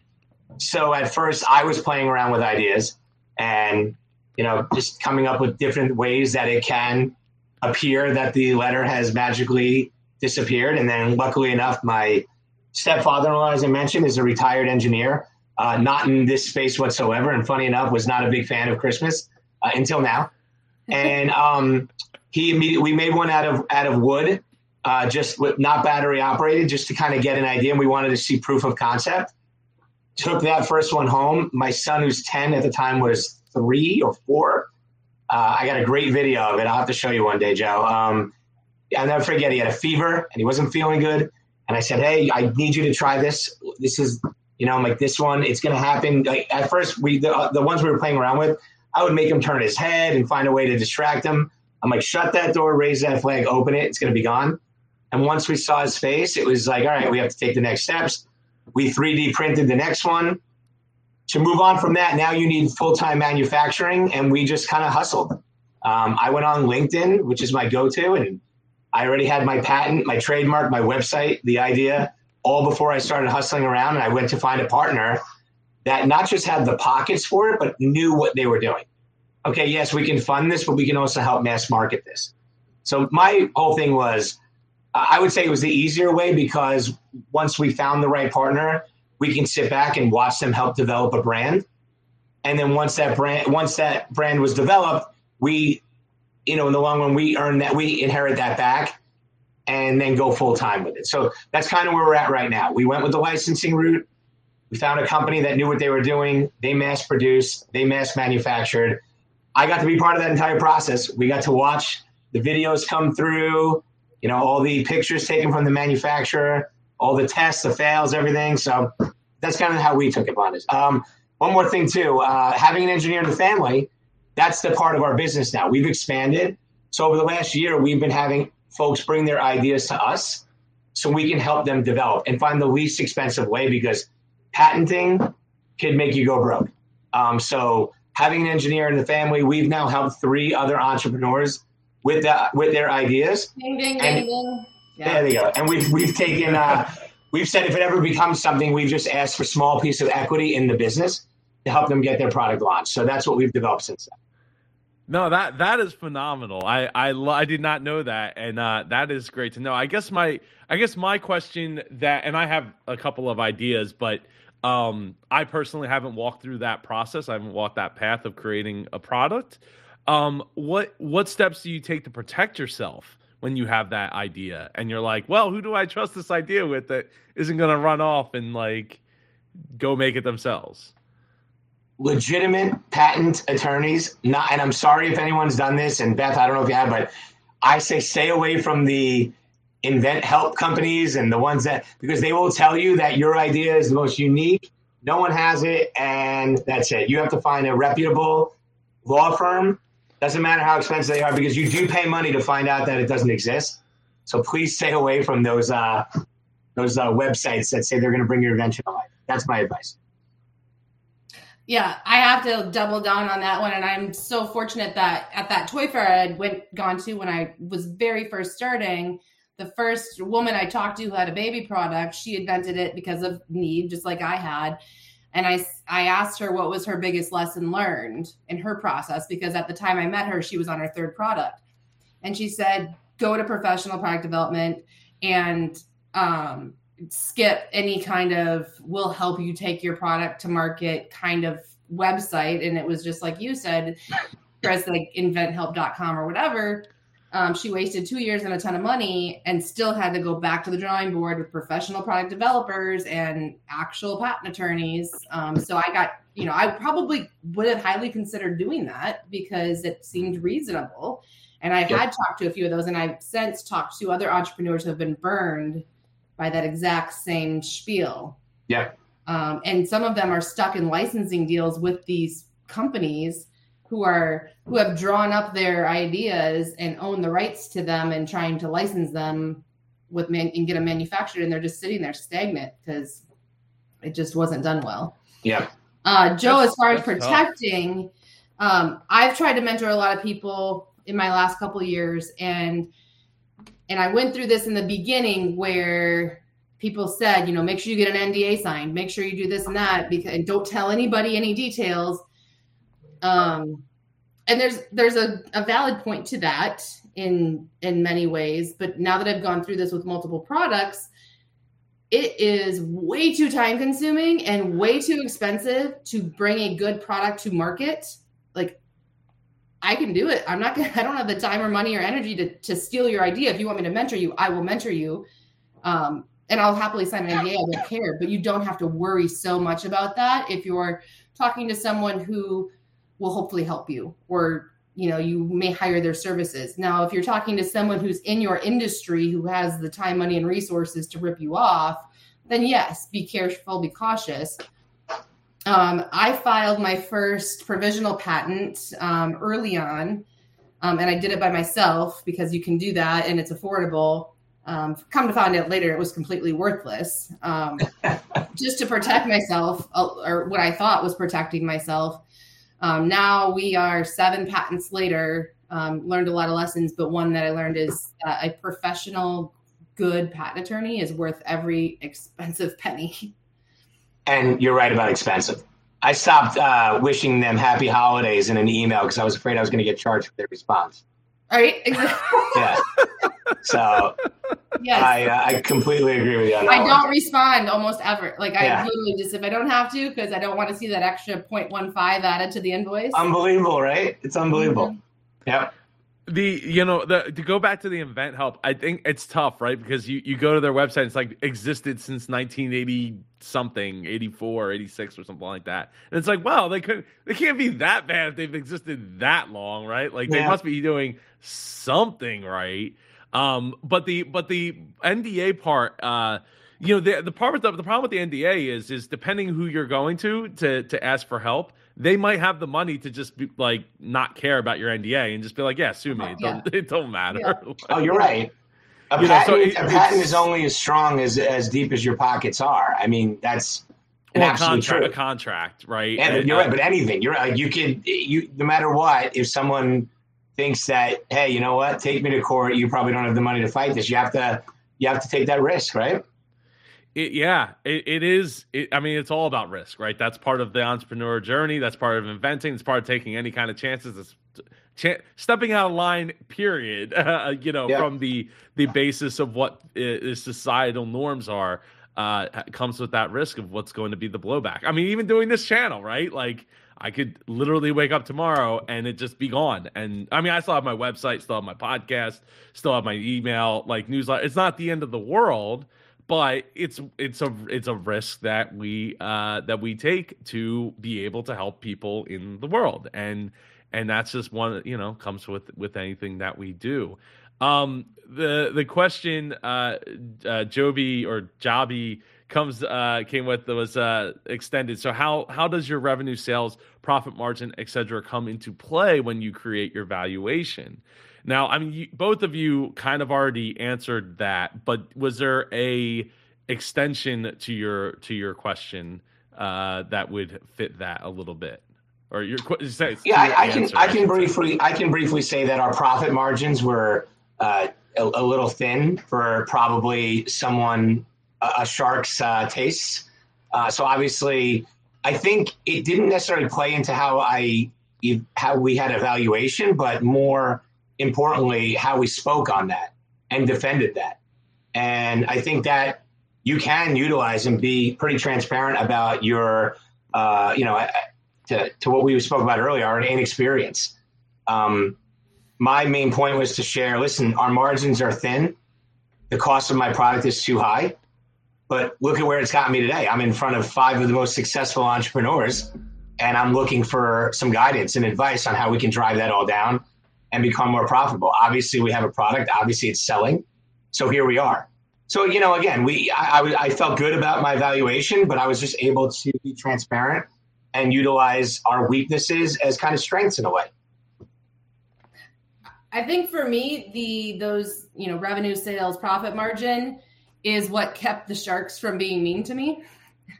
C: so at first I was playing around with ideas and, you know, just coming up with different ways that it can appear that the letter has magically disappeared. And then luckily enough, my stepfather-in-law, as I mentioned, is a retired engineer, uh, not in this space whatsoever. And funny enough, was not a big fan of Christmas uh, until now. [laughs] And um, he immediately, we made one out of, out of wood, uh, just with not battery operated, just to kind of get an idea. And we wanted to see proof of concept took that first one home. My son, who's 10 at the time, was three or four. Uh, I got a great video of it. I'll have to show you one day, Joe. Um, I'll never forget. He had a fever and he wasn't feeling good. And I said, "Hey, I need you to try this. This is, you know, I'm like this one. It's going to happen." Like at first, we the, the ones we were playing around with, I would make him turn his head and find a way to distract him. I'm like, "Shut that door, raise that flag, open it. It's going to be gone." And once we saw his face, it was like, "All right, we have to take the next steps." We 3D printed the next one. To move on from that, now you need full time manufacturing, and we just kind of hustled. Um, I went on LinkedIn, which is my go to, and I already had my patent, my trademark, my website, the idea, all before I started hustling around. And I went to find a partner that not just had the pockets for it, but knew what they were doing. Okay, yes, we can fund this, but we can also help mass market this. So my whole thing was I would say it was the easier way because once we found the right partner, we can sit back and watch them help develop a brand. And then once that brand once that brand was developed, we, you know, in the long run, we earn that we inherit that back and then go full time with it. So that's kind of where we're at right now. We went with the licensing route. We found a company that knew what they were doing. They mass produced, they mass manufactured. I got to be part of that entire process. We got to watch the videos come through you know, all the pictures taken from the manufacturer, all the tests, the fails, everything. So that's kind of how we took it on it. Um, one more thing too, uh, having an engineer in the family, that's the part of our business now. We've expanded. So over the last year, we've been having folks bring their ideas to us so we can help them develop and find the least expensive way because patenting can make you go broke. Um, so having an engineer in the family, we've now helped three other entrepreneurs with the, with their ideas.
A: Ding ding
C: And-
A: ding ding. Yeah.
C: There they go. And we've we've taken uh, we've said if it ever becomes something, we've just asked for small piece of equity in the business to help them get their product launched. So that's what we've developed since then.
B: No, that that is phenomenal. I I, I did not know that, and uh, that is great to know. I guess my I guess my question that, and I have a couple of ideas, but um, I personally haven't walked through that process. I haven't walked that path of creating a product. Um, what what steps do you take to protect yourself when you have that idea and you're like, well, who do I trust this idea with that isn't going to run off and like go make it themselves?
C: Legitimate patent attorneys. Not, and I'm sorry if anyone's done this. And Beth, I don't know if you have, but I say stay away from the invent help companies and the ones that because they will tell you that your idea is the most unique. No one has it, and that's it. You have to find a reputable law firm. Doesn't matter how expensive they are because you do pay money to find out that it doesn't exist. So please stay away from those uh, those uh, websites that say they're going to bring your invention to life. That's my advice.
A: Yeah, I have to double down on that one, and I'm so fortunate that at that toy fair I had went gone to when I was very first starting, the first woman I talked to who had a baby product, she invented it because of need, just like I had. And I, I asked her what was her biggest lesson learned in her process because at the time I met her, she was on her third product. And she said, go to professional product development and um, skip any kind of will help you take your product to market kind of website. And it was just like you said, Chris, like inventhelp.com or whatever. Um, she wasted two years and a ton of money and still had to go back to the drawing board with professional product developers and actual patent attorneys. Um, so I got, you know, I probably would have highly considered doing that because it seemed reasonable. And I've
C: Yeah.
A: had talked to a few of those, and I've since talked to other entrepreneurs who have been burned by that exact same spiel.
C: Yeah.
A: Um, and some of them are stuck in licensing deals with these companies who are who have drawn up their ideas and own the rights to them and trying to license them with man and get them manufactured and they're just sitting there stagnant because it just wasn't done well.
C: Yeah.
A: Uh, Joe,
B: That's-
A: as far as protecting, um, I've tried to mentor a lot of people in my last couple of years, and and I went through this in the beginning where people said, you know, make sure you get an NDA signed, make sure you do this and that, because and don't tell anybody any details. Um, and there's there's a, a valid point to that in in many ways, but now that I've gone through this with multiple products, it is way too time consuming and way too expensive to bring a good product to market. Like I can do it. I'm not gonna [laughs] I don't have the time or money or energy to to steal your idea. If you want me to mentor you, I will mentor you. Um and I'll happily sign an NDA, I don't care. But you don't have to worry so much about that if you're talking to someone who will hopefully help you or you know you may hire their services now if you're talking to someone who's in your industry who has the time money and resources to rip you off then yes be careful be cautious um, i filed my first provisional patent um, early on um, and i did it by myself because you can do that and it's affordable. Um, come to find out later it was completely worthless. Um, [laughs] just to protect myself uh, or what i thought was protecting myself. Um, now we are seven patents later, um, learned a lot of lessons, but one that I learned is uh, a professional, good patent attorney is worth every expensive [laughs] penny.
C: And you're right about expensive. I stopped uh, wishing them happy holidays in an email because I was afraid I was going to get charged for their response.
A: Right? Exactly. [laughs]
C: Yeah. so
A: yes.
C: I, uh, I completely agree with you on that
A: I
C: one.
A: don't respond almost ever. Like I
C: Yeah.
A: literally just if I don't have to because I don't want to see that extra 0.15 added to the invoice.
C: Unbelievable, right? It's unbelievable.
A: Mhm.
C: Yep.
B: The you know the to go back to the invent help i think it's tough right? Because you you go to their website it's like existed since 1980 something 84 86 or something like that. And it's like wow they could they can't be that bad if they've existed that long right? Like they must be doing something right? Um but the but the nda part uh you know the the part with the, the problem with the nda is is depending who you're going to to to ask for help they might have the money to just be like not care about your NDA and just be like, yeah, sue me. It don't, [laughs] it don't matter.
A: Yeah. [laughs]
C: Oh, you're right. A
B: You know,
C: patent,
B: so it-
C: a patent is only as strong as as deep as your pockets are. I mean, that's an
B: well,
C: absolute
B: contract,
C: truth.
B: a contract, right?
C: And
B: And,
C: you're
B: uh,
C: right, but anything, you're right. You could, you no matter what, if someone thinks that, hey, you know what, take me to court, you probably don't have the money to fight this. You have to, you have to take that risk, right?
B: It, yeah, it, it is. It, I mean, it's all about risk, right? That's part of the entrepreneur journey. That's part of inventing. It's part of taking any kind of chances. It's ch- stepping out of line. Period. Uh, [laughs] you know,
C: Yeah.
B: from the the basis of what i- societal norms are, uh, comes with that risk of what's going to be the blowback. I mean, even doing this channel, right? Like, I could literally wake up tomorrow and it just be gone. And I mean, I still have my website, still have my podcast, still have my email, like newsletter. It's not the end of the world but it's it's a it's a risk that we uh that we take to be able to help people in the world. And and that's just one you know comes with with anything that we do. Um the the question uh uh joby or jobby comes uh came with was uh extended. So how how does your revenue sales profit margin etc come into play when you create your valuation now, I mean, you, both of you kind of already answered that, but was there a extension to your to your question uh, that would fit that a little bit, or your say-
C: Yeah,
B: your
C: I, I can,
B: answer,
C: I
B: should
C: can
B: say.
C: briefly, I can briefly say that our profit margins were uh, a, a little thin for probably someone a, a shark's uh, tastes. Uh, so obviously, I think it didn't necessarily play into how I how we had evaluation, but more importantly, how we spoke on that and defended that. And I think that you can utilize and be pretty transparent about your, uh, you know, to, to what we spoke about earlier, our inexperience. Um, my main point was to share listen, our margins are thin. The cost of my product is too high. But look at where it's gotten me today. I'm in front of five of the most successful entrepreneurs, and I'm looking for some guidance and advice on how we can drive that all down and become more profitable. Obviously, we have a product, obviously, it's selling. So here we are. So, you know, again, we I, I, I felt good about my valuation, but I was just able to be transparent and utilize our weaknesses as kind of strengths in a way.
A: I think for me, the those you know revenue, sales, profit margin is what kept the sharks from being mean to me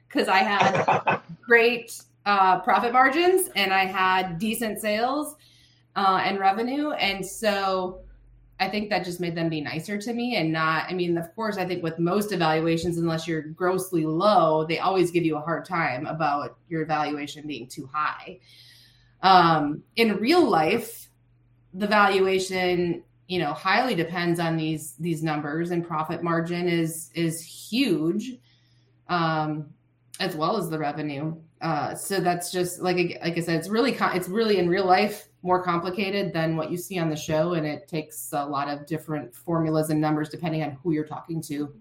A: because I had [laughs] great uh, profit margins and I had decent sales uh, and revenue, and so I think that just made them be nicer to me and not. I mean, of course, I think with most evaluations, unless you're grossly low, they always give you a hard time about your evaluation being too high. Um, in real life, the valuation you know highly depends on these these numbers and profit margin is is huge um as well as the revenue uh so that's just like like i said it's really it's really in real life more complicated than what you see on the show and it takes a lot of different formulas and numbers depending on who you're talking to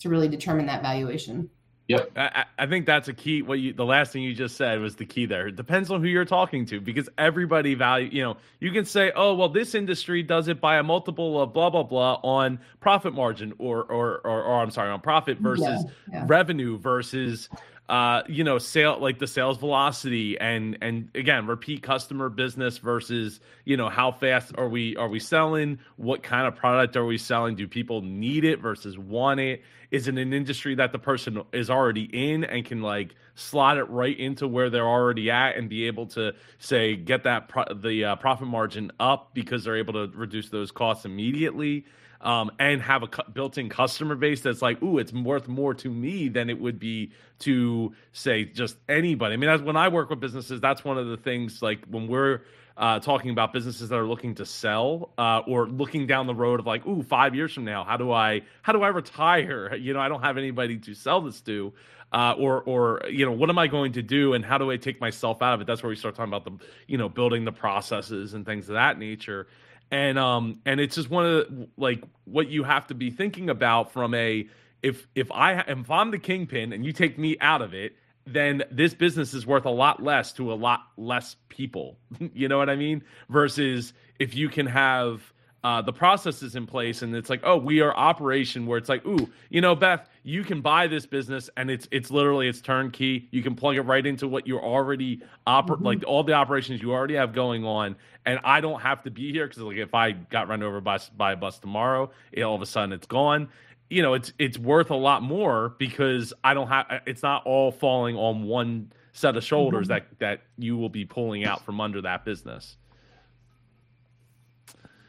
A: to really determine that valuation
C: Yep.
B: I, I think that's a key. What you, the last thing you just said was the key there. It depends on who you're talking to because everybody value. You know, you can say, "Oh, well, this industry does it by a multiple of blah blah blah on profit margin, or or or, or I'm sorry, on profit versus
A: Yeah, yeah.
B: revenue versus." Uh, you know, sale like the sales velocity and and again, repeat customer business versus you know how fast are we are we selling? What kind of product are we selling? Do people need it versus want it? is in an industry that the person is already in and can like slot it right into where they're already at and be able to say get that pro- the uh, profit margin up because they're able to reduce those costs immediately um, and have a cu- built-in customer base that's like ooh it's worth more to me than it would be to say just anybody i mean that's, when i work with businesses that's one of the things like when we're uh, talking about businesses that are looking to sell uh, or looking down the road of like, ooh, five years from now, how do I how do I retire? [laughs] You know, I don't have anybody to sell this to, uh, or or you know, what am I going to do, and how do I take myself out of it? That's where we start talking about the you know building the processes and things of that nature, and um and it's just one of the, like what you have to be thinking about from a if if I if I'm the kingpin and you take me out of it then this business is worth a lot less to a lot less people. [laughs] you know what I mean? Versus if you can have uh, the processes in place and it's like, oh, we are operation where it's like, ooh, you know, Beth, you can buy this business and it's it's literally it's turnkey. You can plug it right into what you're already oper- mm-hmm. like all the operations you already have going on, and I don't have to be here because like if I got run over by by a bus tomorrow, it, all of a sudden it's gone you know it's it's worth a lot more because I don't have it's not all falling on one set of shoulders mm-hmm. that that you will be pulling out from under that business.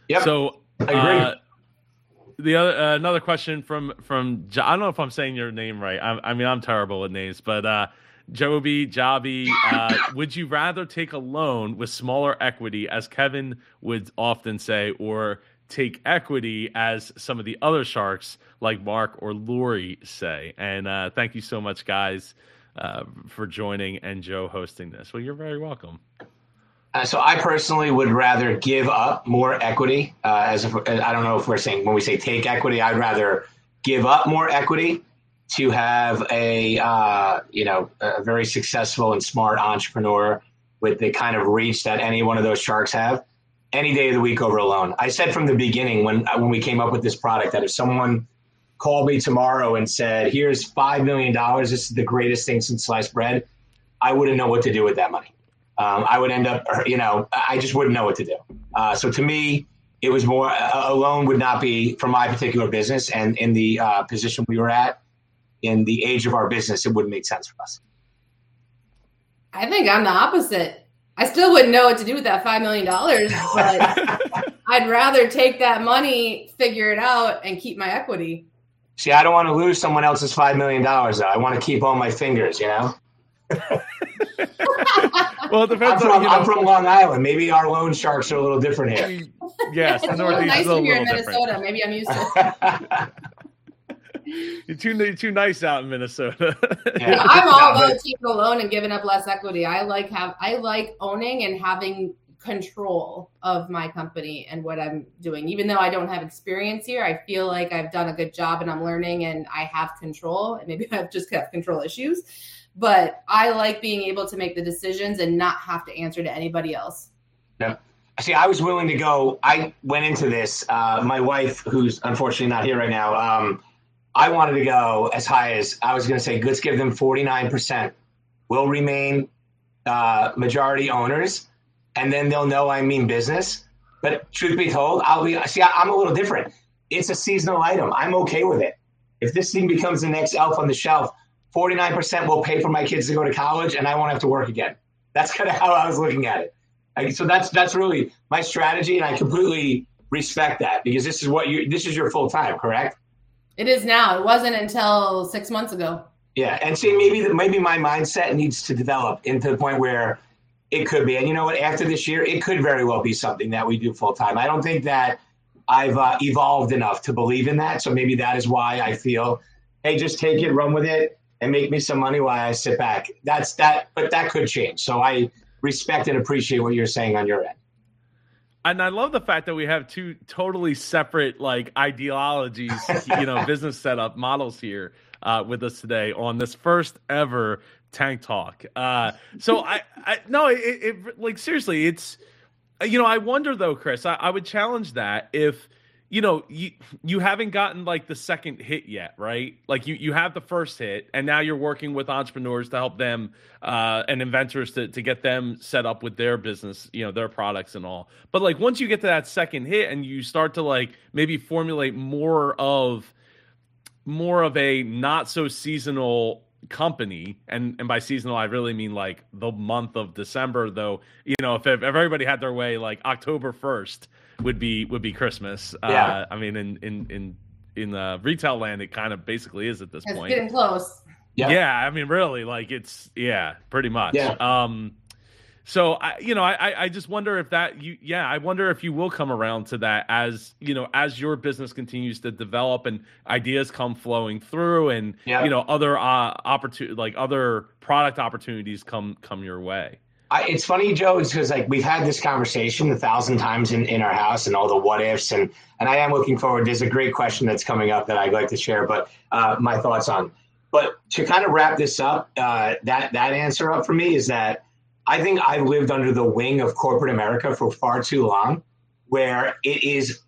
C: Yeah.
B: So I agree. Uh, the other uh, another question from from I don't know if I'm saying your name right. I, I mean I'm terrible with names, but uh, Joby Jabi, uh, would you rather take a loan with smaller equity, as Kevin would often say, or take equity, as some of the other sharks like Mark or Lori say? And uh, thank you so much, guys, uh, for joining and Joe hosting this. Well, you're very welcome.
C: Uh, so I personally would rather give up more equity. Uh, as if, I don't know if we're saying when we say take equity, I'd rather give up more equity to have a uh, you know a very successful and smart entrepreneur with the kind of reach that any one of those sharks have any day of the week over a loan. I said from the beginning when when we came up with this product that if someone called me tomorrow and said, "Here's five million dollars. This is the greatest thing since sliced bread," I wouldn't know what to do with that money um, I would end up, you know, I just wouldn't know what to do. Uh, so to me, it was more a loan would not be for my particular business, and in the uh, position we were at, in the age of our business, it wouldn't make sense for us.
A: I think I'm the opposite. I still wouldn't know what to do with that five million dollars, [laughs] but I'd rather take that money, figure it out, and keep my equity.
C: See, I don't want to lose someone else's five million dollars. Though I want to keep all my fingers, you know. [laughs]
B: well, it depends.
C: I'm from,
B: on, you
C: know, I'm from Long Island. Maybe our loan sharks are a little different here.
B: yes,
A: it's a little nicer here in Minnesota. Different. Maybe I'm used to. [laughs]
B: you're too you're too nice out in Minnesota.
A: yeah, [laughs] I'm all about taking a loan and giving up less equity. I like have I like owning and having control of my company and what I'm doing. Even though I don't have experience here, I feel like I've done a good job and I'm learning and I have control. And maybe I've just got control issues but I like being able to make the decisions and not have to answer to anybody else.
C: Yeah. See, I was willing to go. I went into this. Uh, my wife, who's unfortunately not here right now, um, I wanted to go as high as I was going to say. Let's give them forty nine percent. We'll remain uh, majority owners, and then they'll know I mean business. But truth be told, I'll be see. I, I'm a little different. It's a seasonal item. I'm okay with it. If this thing becomes the next elf on the shelf, 49% will pay for my kids to go to college and I won't have to work again. That's kind of how I was looking at it. so that's that's really my strategy and I completely respect that because this is what you this is your full time, correct?
A: It is now. It wasn't until 6 months ago.
C: Yeah, and see maybe maybe my mindset needs to develop into the point where it could be. And you know what? After this year, it could very well be something that we do full time. I don't think that I've uh, evolved enough to believe in that. So maybe that is why I feel, hey, just take it, run with it and make me some money while I sit back. That's that, but that could change. So I respect and appreciate what you're saying on your end.
B: And I love the fact that we have two totally separate like ideologies, [laughs] you know, business setup models here uh, with us today on this first ever tank talk. Uh, so I, I no, it, it, like seriously, it's you know, I wonder though, Chris, I, I would challenge that if you know you you haven't gotten like the second hit yet right? Like you you have the first hit and now you're working with entrepreneurs to help them uh, and inventors to, to get them set up with their business you know their products and all. But like once you get to that second hit and you start to like maybe formulate more of more of a not so seasonal company and and by seasonal i really mean like the month of december though you know if, if everybody had their way like october 1st would be would be Christmas. Yeah. Uh, I mean, in in in in the retail land, it kind of basically is at this point.
A: it's
B: point.
A: Getting close.
B: Yeah. yeah, I mean, really, like it's yeah, pretty much. Yeah. Um, so I, you know, I I just wonder if that you yeah, I wonder if you will come around to that as you know as your business continues to develop and ideas come flowing through and yeah. you know other uh opportunity like other product opportunities come come your way.
C: I, it's funny, Joe, it's because like we've had this conversation a thousand times in, in our house and all the what ifs, and and I am looking forward. There's a great question that's coming up that I'd like to share, but uh, my thoughts on. But to kind of wrap this up, uh, that that answer up for me is that I think I've lived under the wing of corporate America for far too long, where it is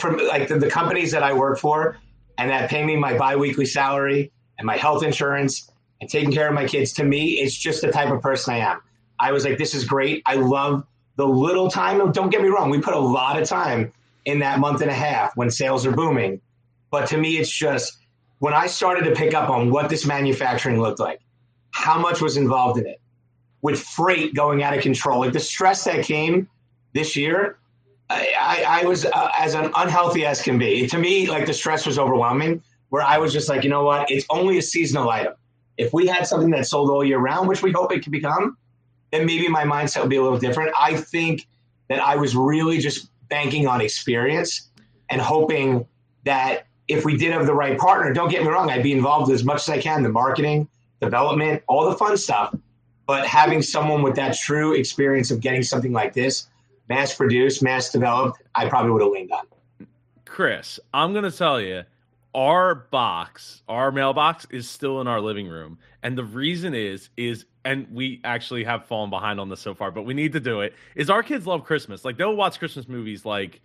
C: from like the, the companies that I work for and that pay me my biweekly salary and my health insurance and taking care of my kids. To me, it's just the type of person I am. I was like, this is great. I love the little time. Don't get me wrong. We put a lot of time in that month and a half when sales are booming. But to me, it's just when I started to pick up on what this manufacturing looked like, how much was involved in it, with freight going out of control, like the stress that came this year, I, I, was uh, as unhealthy as can be. To me, like the stress was overwhelming. Where I was just like, you know what? It's only a seasonal item. If we had something that sold all year round, which we hope it could become, then maybe my mindset would be a little different. I think that I was really just banking on experience and hoping that if we did have the right partner, don't get me wrong, I'd be involved as much as I can, the marketing, development, all the fun stuff. But having someone with that true experience of getting something like this mass produced, mass developed, I probably would have leaned on.
B: Chris, I'm going to tell you, our box, our mailbox is still in our living room. And the reason is, is, and we actually have fallen behind on this so far, but we need to do it, is our kids love Christmas. Like they'll watch Christmas movies like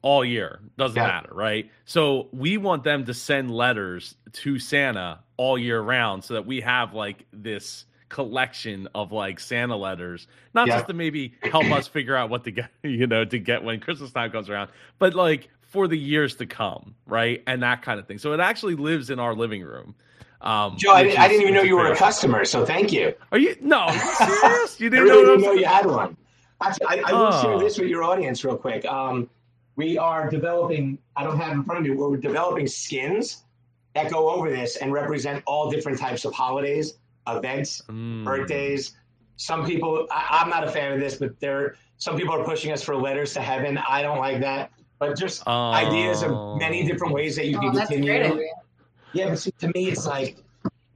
B: all year. Doesn't yeah. matter, right? So we want them to send letters to Santa all year round so that we have like this collection of like Santa letters, not yeah. just to maybe help us figure out what to get, [laughs] you know, to get when Christmas time comes around, but like for the years to come, right? And that kind of thing. So it actually lives in our living room.
C: Um, Joe, I, is, I, didn't even know you were a customer, so thank you.
B: Are you? No, [laughs] serious? You
C: didn't I really know, didn't know you had one. Actually, I, I will oh. share this with your audience real quick. Um, we are developing. I don't have in front of me. We're developing skins that go over this and represent all different types of holidays events, mm. birthdays. Some people, I, am not a fan of this, but there, some people are pushing us for letters to heaven. I don't like that, but just oh. ideas of many oh. different ways that you oh, can continue. Yeah, but see, to me, it's like,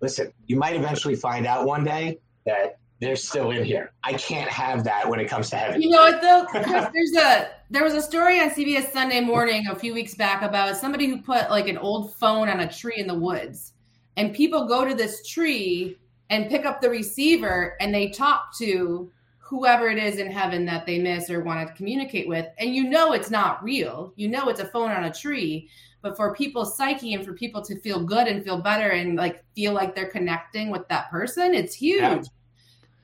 C: listen, you might eventually find out one day that they're still in here. I can't have that when it comes to heaven.
A: You know what though? there's a there was a story on CBS Sunday Morning a few weeks back about somebody who put like an old phone on a tree in the woods, and people go to this tree and pick up the receiver and they talk to whoever it is in heaven that they miss or want to communicate with and you know it's not real you know it's a phone on a tree but for people's psyche and for people to feel good and feel better and like feel like they're connecting with that person it's huge yeah.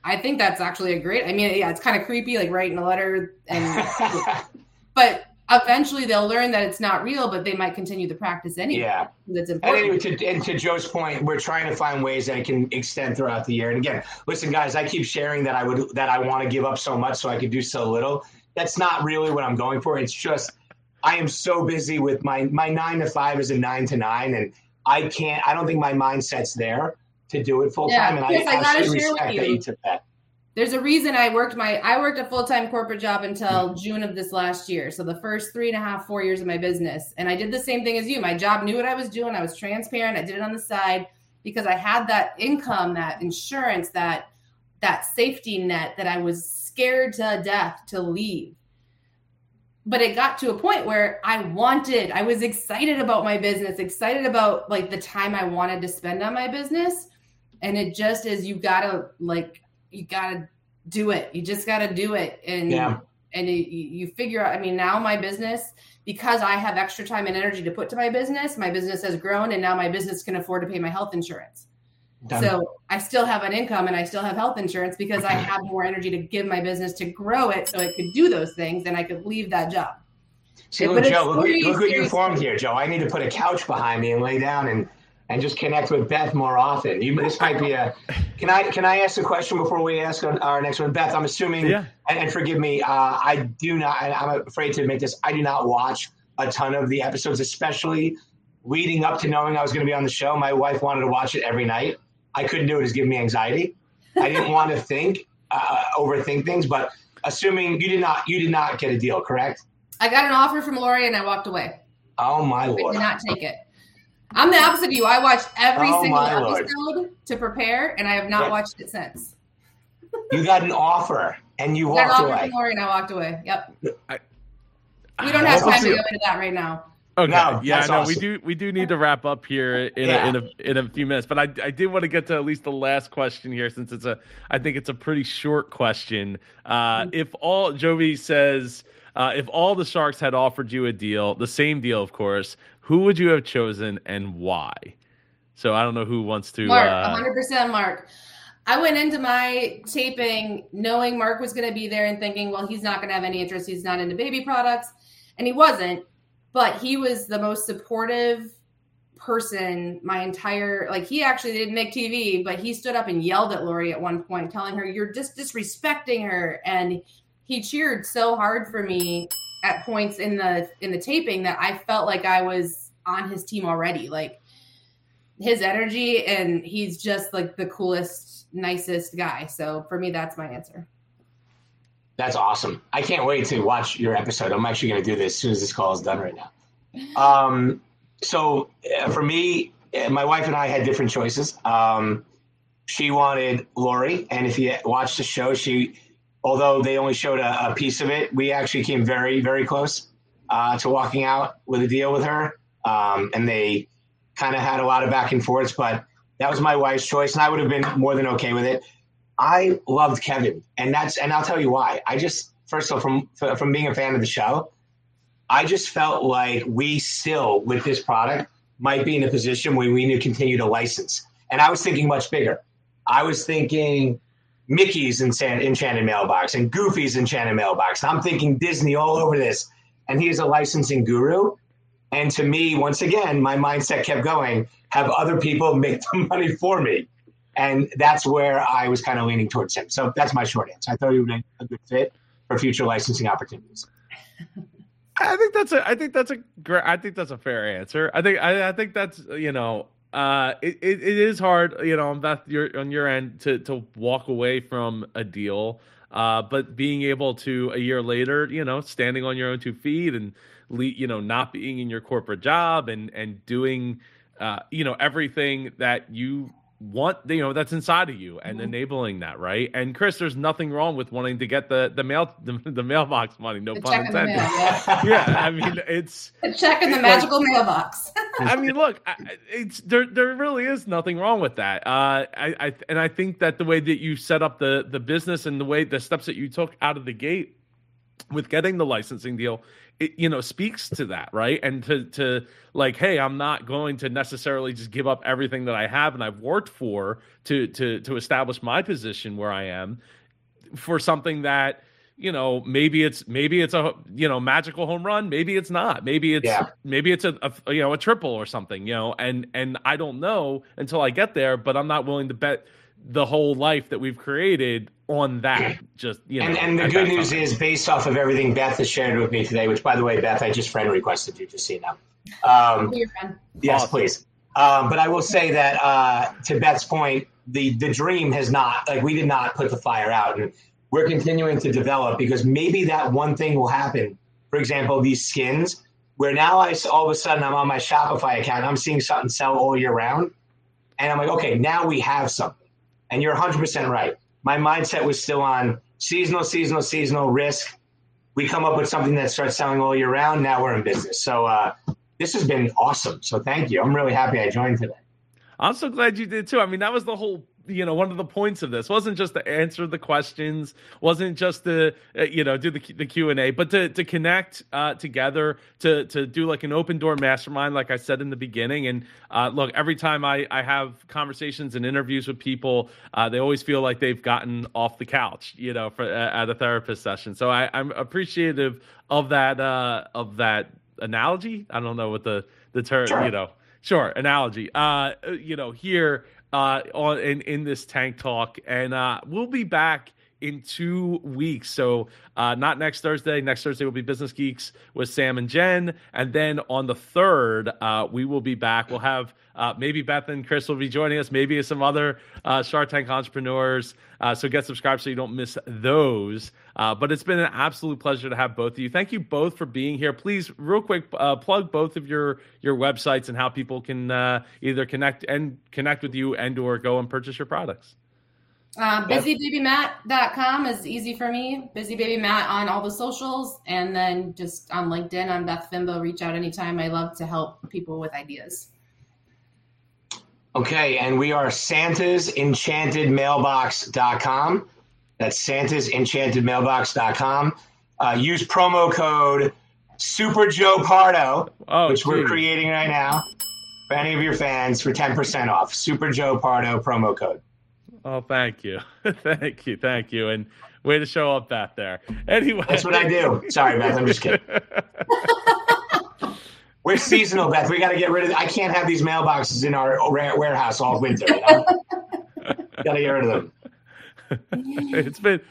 A: i think that's actually a great i mean yeah it's kind of creepy like writing a letter and [laughs] but eventually they'll learn that it's not real, but they might continue the practice anyway.
C: Yeah,
A: that's important.
C: And, anyway, to, and to Joe's point, we're trying to find ways that it can extend throughout the year. And again, listen, guys, I keep sharing that I would that I want to give up so much so I could do so little. That's not really what I'm going for. It's just I am so busy with my my nine to five is a nine to nine, and I can't. I don't think my mindset's there to do it full time.
A: Yeah, and yes, I, I gotta share with you. you took that there's a reason I worked my I worked a full time corporate job until June of this last year. So the first three and a half, four years of my business, and I did the same thing as you. My job knew what I was doing. I was transparent. I did it on the side because I had that income, that insurance, that that safety net that I was scared to death to leave. But it got to a point where I wanted, I was excited about my business, excited about like the time I wanted to spend on my business. And it just is you gotta like you gotta do it. You just gotta do it, and yeah. and it, you figure out. I mean, now my business because I have extra time and energy to put to my business. My business has grown, and now my business can afford to pay my health insurance. Done. So I still have an income and I still have health insurance because I have more energy to give my business to grow it so it could do those things and I could leave that job.
C: See, look, Joe, look, look what you formed here, Joe. I need to put a couch behind me and lay down and and just connect with Beth more often. You, this might be a. Can I can I ask a question before we ask our next one, Beth? I'm assuming, yeah. and, and forgive me, uh, I do not. I'm afraid to admit this. I do not watch a ton of the episodes, especially leading up to knowing I was going to be on the show. My wife wanted to watch it every night. I couldn't do it; it's giving me anxiety. I didn't want to think, uh, overthink things. But assuming you did not, you did not get a deal, correct?
A: I got an offer from Lori, and I walked away.
C: Oh my lord!
A: I did not take it. I'm the opposite of you. I watched every oh, single episode Lord. to prepare, and I have not watched it since.
C: you got an offer, and you walked got an away.
A: From and I walked away. Yep. I, we don't have time to go into that right now.
B: Okay. No, yeah, no, awesome. we do we do need to wrap up here in, yeah. a, in a in a few minutes, but I I did want to get to at least the last question here since it's a I think it's a pretty short question. Uh, mm-hmm. if all Jovi says uh, if all the sharks had offered you a deal, the same deal, of course, who would you have chosen and why? So I don't know who wants to.
A: Mark, uh, 100% Mark. I went into my taping knowing Mark was going to be there and thinking, well, he's not going to have any interest. He's not into baby products. And he wasn't. but he was the most supportive person my entire like he actually didn't make TV, but he stood up and yelled at Lori at one point, telling her, You're just disrespecting her. And he cheered so hard for me at points in the in the taping that I felt like I was on his team already. Like his energy and he's just like the coolest, nicest guy. So for me that's my answer.
C: That's awesome. I can't wait to watch your episode. I'm actually going to do this as soon as this call is done right now. [laughs] Um, so uh, for me, uh, my wife and I had different choices. Um, she wanted Lori, and if you watch the show, she, although they only showed a, a piece of it, we actually came very, very close uh, to walking out with a deal with her. Um, and they kind of had a lot of back and forths, but that was my wife's choice, and I would have been more than okay with it. I loved Kevin, and that's and I'll tell you why. I just first of all, from from being a fan of the show, I just felt like we still, with this product, might be in a position where we need to continue to license. And I was thinking much bigger. I was thinking Mickey's Enchanted Mailbox and Goofy's Enchanted Mailbox. I'm thinking Disney all over this. And he's a licensing guru. And to me, once again, my mindset kept going have other people [laughs] make the money for me. And that's where I was kind of leaning towards him. So that's my short answer. I thought he would be a good fit for future licensing opportunities.
B: I think that's a. I think that's a great. I think that's a fair answer. I think. I, I think that's you know. Uh, it, it, is hard, you know, on Beth, your on your end to to walk away from a deal. Uh, but being able to a year later, you know, standing on your own two feet and you know, not being in your corporate job and and doing, uh, you know, everything that you want you know that's inside of you and mm-hmm. enabling that right and chris there's nothing wrong with wanting to get the the mail the, the mailbox money no the pun intended mail, yeah. [laughs] yeah. i mean it's [laughs]
A: a check in the magical like, mailbox
B: i mean look it's there there really is nothing wrong with that uh I, I and i think that the way that you set up the the business and the way the steps that you took out of the gate with getting the licensing deal it, you know speaks to that right? And to to like hey i'm not going to necessarily just give up everything that i have and i've worked for to to to establish my position where i am for something that you know maybe it's maybe it's a you know magical home run maybe it's not. Maybe it's yeah. maybe it's a, a, you know a triple or something you know? And and i don't know until i get there but i'm not willing to bet the whole life that we've created on that. Just you know,
C: and, and the good news time. is based off of everything Beth has shared with me today. Which, by the way, Beth, I just friend requested you. Just see now. Um, yes, awesome. please. Um, but I will say that uh, to Beth's point, the the dream has not like we did not put the fire out, and we're continuing to develop because maybe that one thing will happen. For example, these skins, where now I all of a sudden I'm on my Shopify account, I'm seeing something sell all year round, and I'm like, okay, now we have something. And you're 100% right. My mindset was still on seasonal, seasonal, seasonal risk. We come up with something that starts selling all year round. Now we're in business. So uh, this has been awesome. So thank you. I'm really happy I joined today.
B: I'm so glad you did too. I mean, that was the whole you know one of the points of this. Wasn't just to answer the questions wasn't just to uh, you know do the, the q&a but to, to connect uh, together to to do like an open door mastermind like i said in the beginning. And uh, look every time I, I have conversations and interviews with people uh, they always feel like they've gotten off the couch you know for at a therapist session. So I, i'm appreciative of that uh, of that analogy. I don't know what the the term sure. you know sure analogy. Uh you know here uh, on in, in this tank talk, and uh, we'll be back in two weeks. So uh, not next Thursday. Next Thursday will be Business Geeks with Sam and Jen, and then on the third, uh, we will be back. We'll have uh, maybe Beth and Chris will be joining us. Maybe some other uh, Shark Tank entrepreneurs. Uh, so get subscribed so you don't miss those. Uh, but it's been an absolute pleasure to have both of you. Thank you both for being here. Please, real quick, uh, plug both of your your websites and how people can either connect and connect with you and or go and purchase your products.
A: Um, busybabymat.com is easy for me. Busybabymat on all the socials, and then just on LinkedIn. I'm Beth Fynbo. Reach out anytime. I love to help people with ideas.
C: Okay, and we are Santa's Enchanted Mailbox.com. That's Santa's Enchanted Mailbox.com. Uh, use promo code Super Joe Pardo, oh, which geez. we're creating right now for any of your fans for 10% off. Super Joe Pardo promo code.
B: Oh, thank you. [laughs] thank you. Thank you. And way to show up, Beth, there. Anyway.
C: That's what I do. Sorry, Beth. I'm just kidding. [laughs] We're seasonal, Beth. We got to get rid of. I can't have these mailboxes in our warehouse all winter. You know? got to get rid of them. [laughs]
B: it's been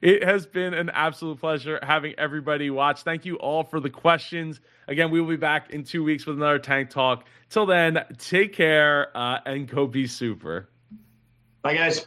B: it has been an absolute pleasure having everybody watch. Thank you all for the questions. Again, we will be back in two weeks with another Tank Talk. Till then, take care uh, and go be super.
C: Bye, guys.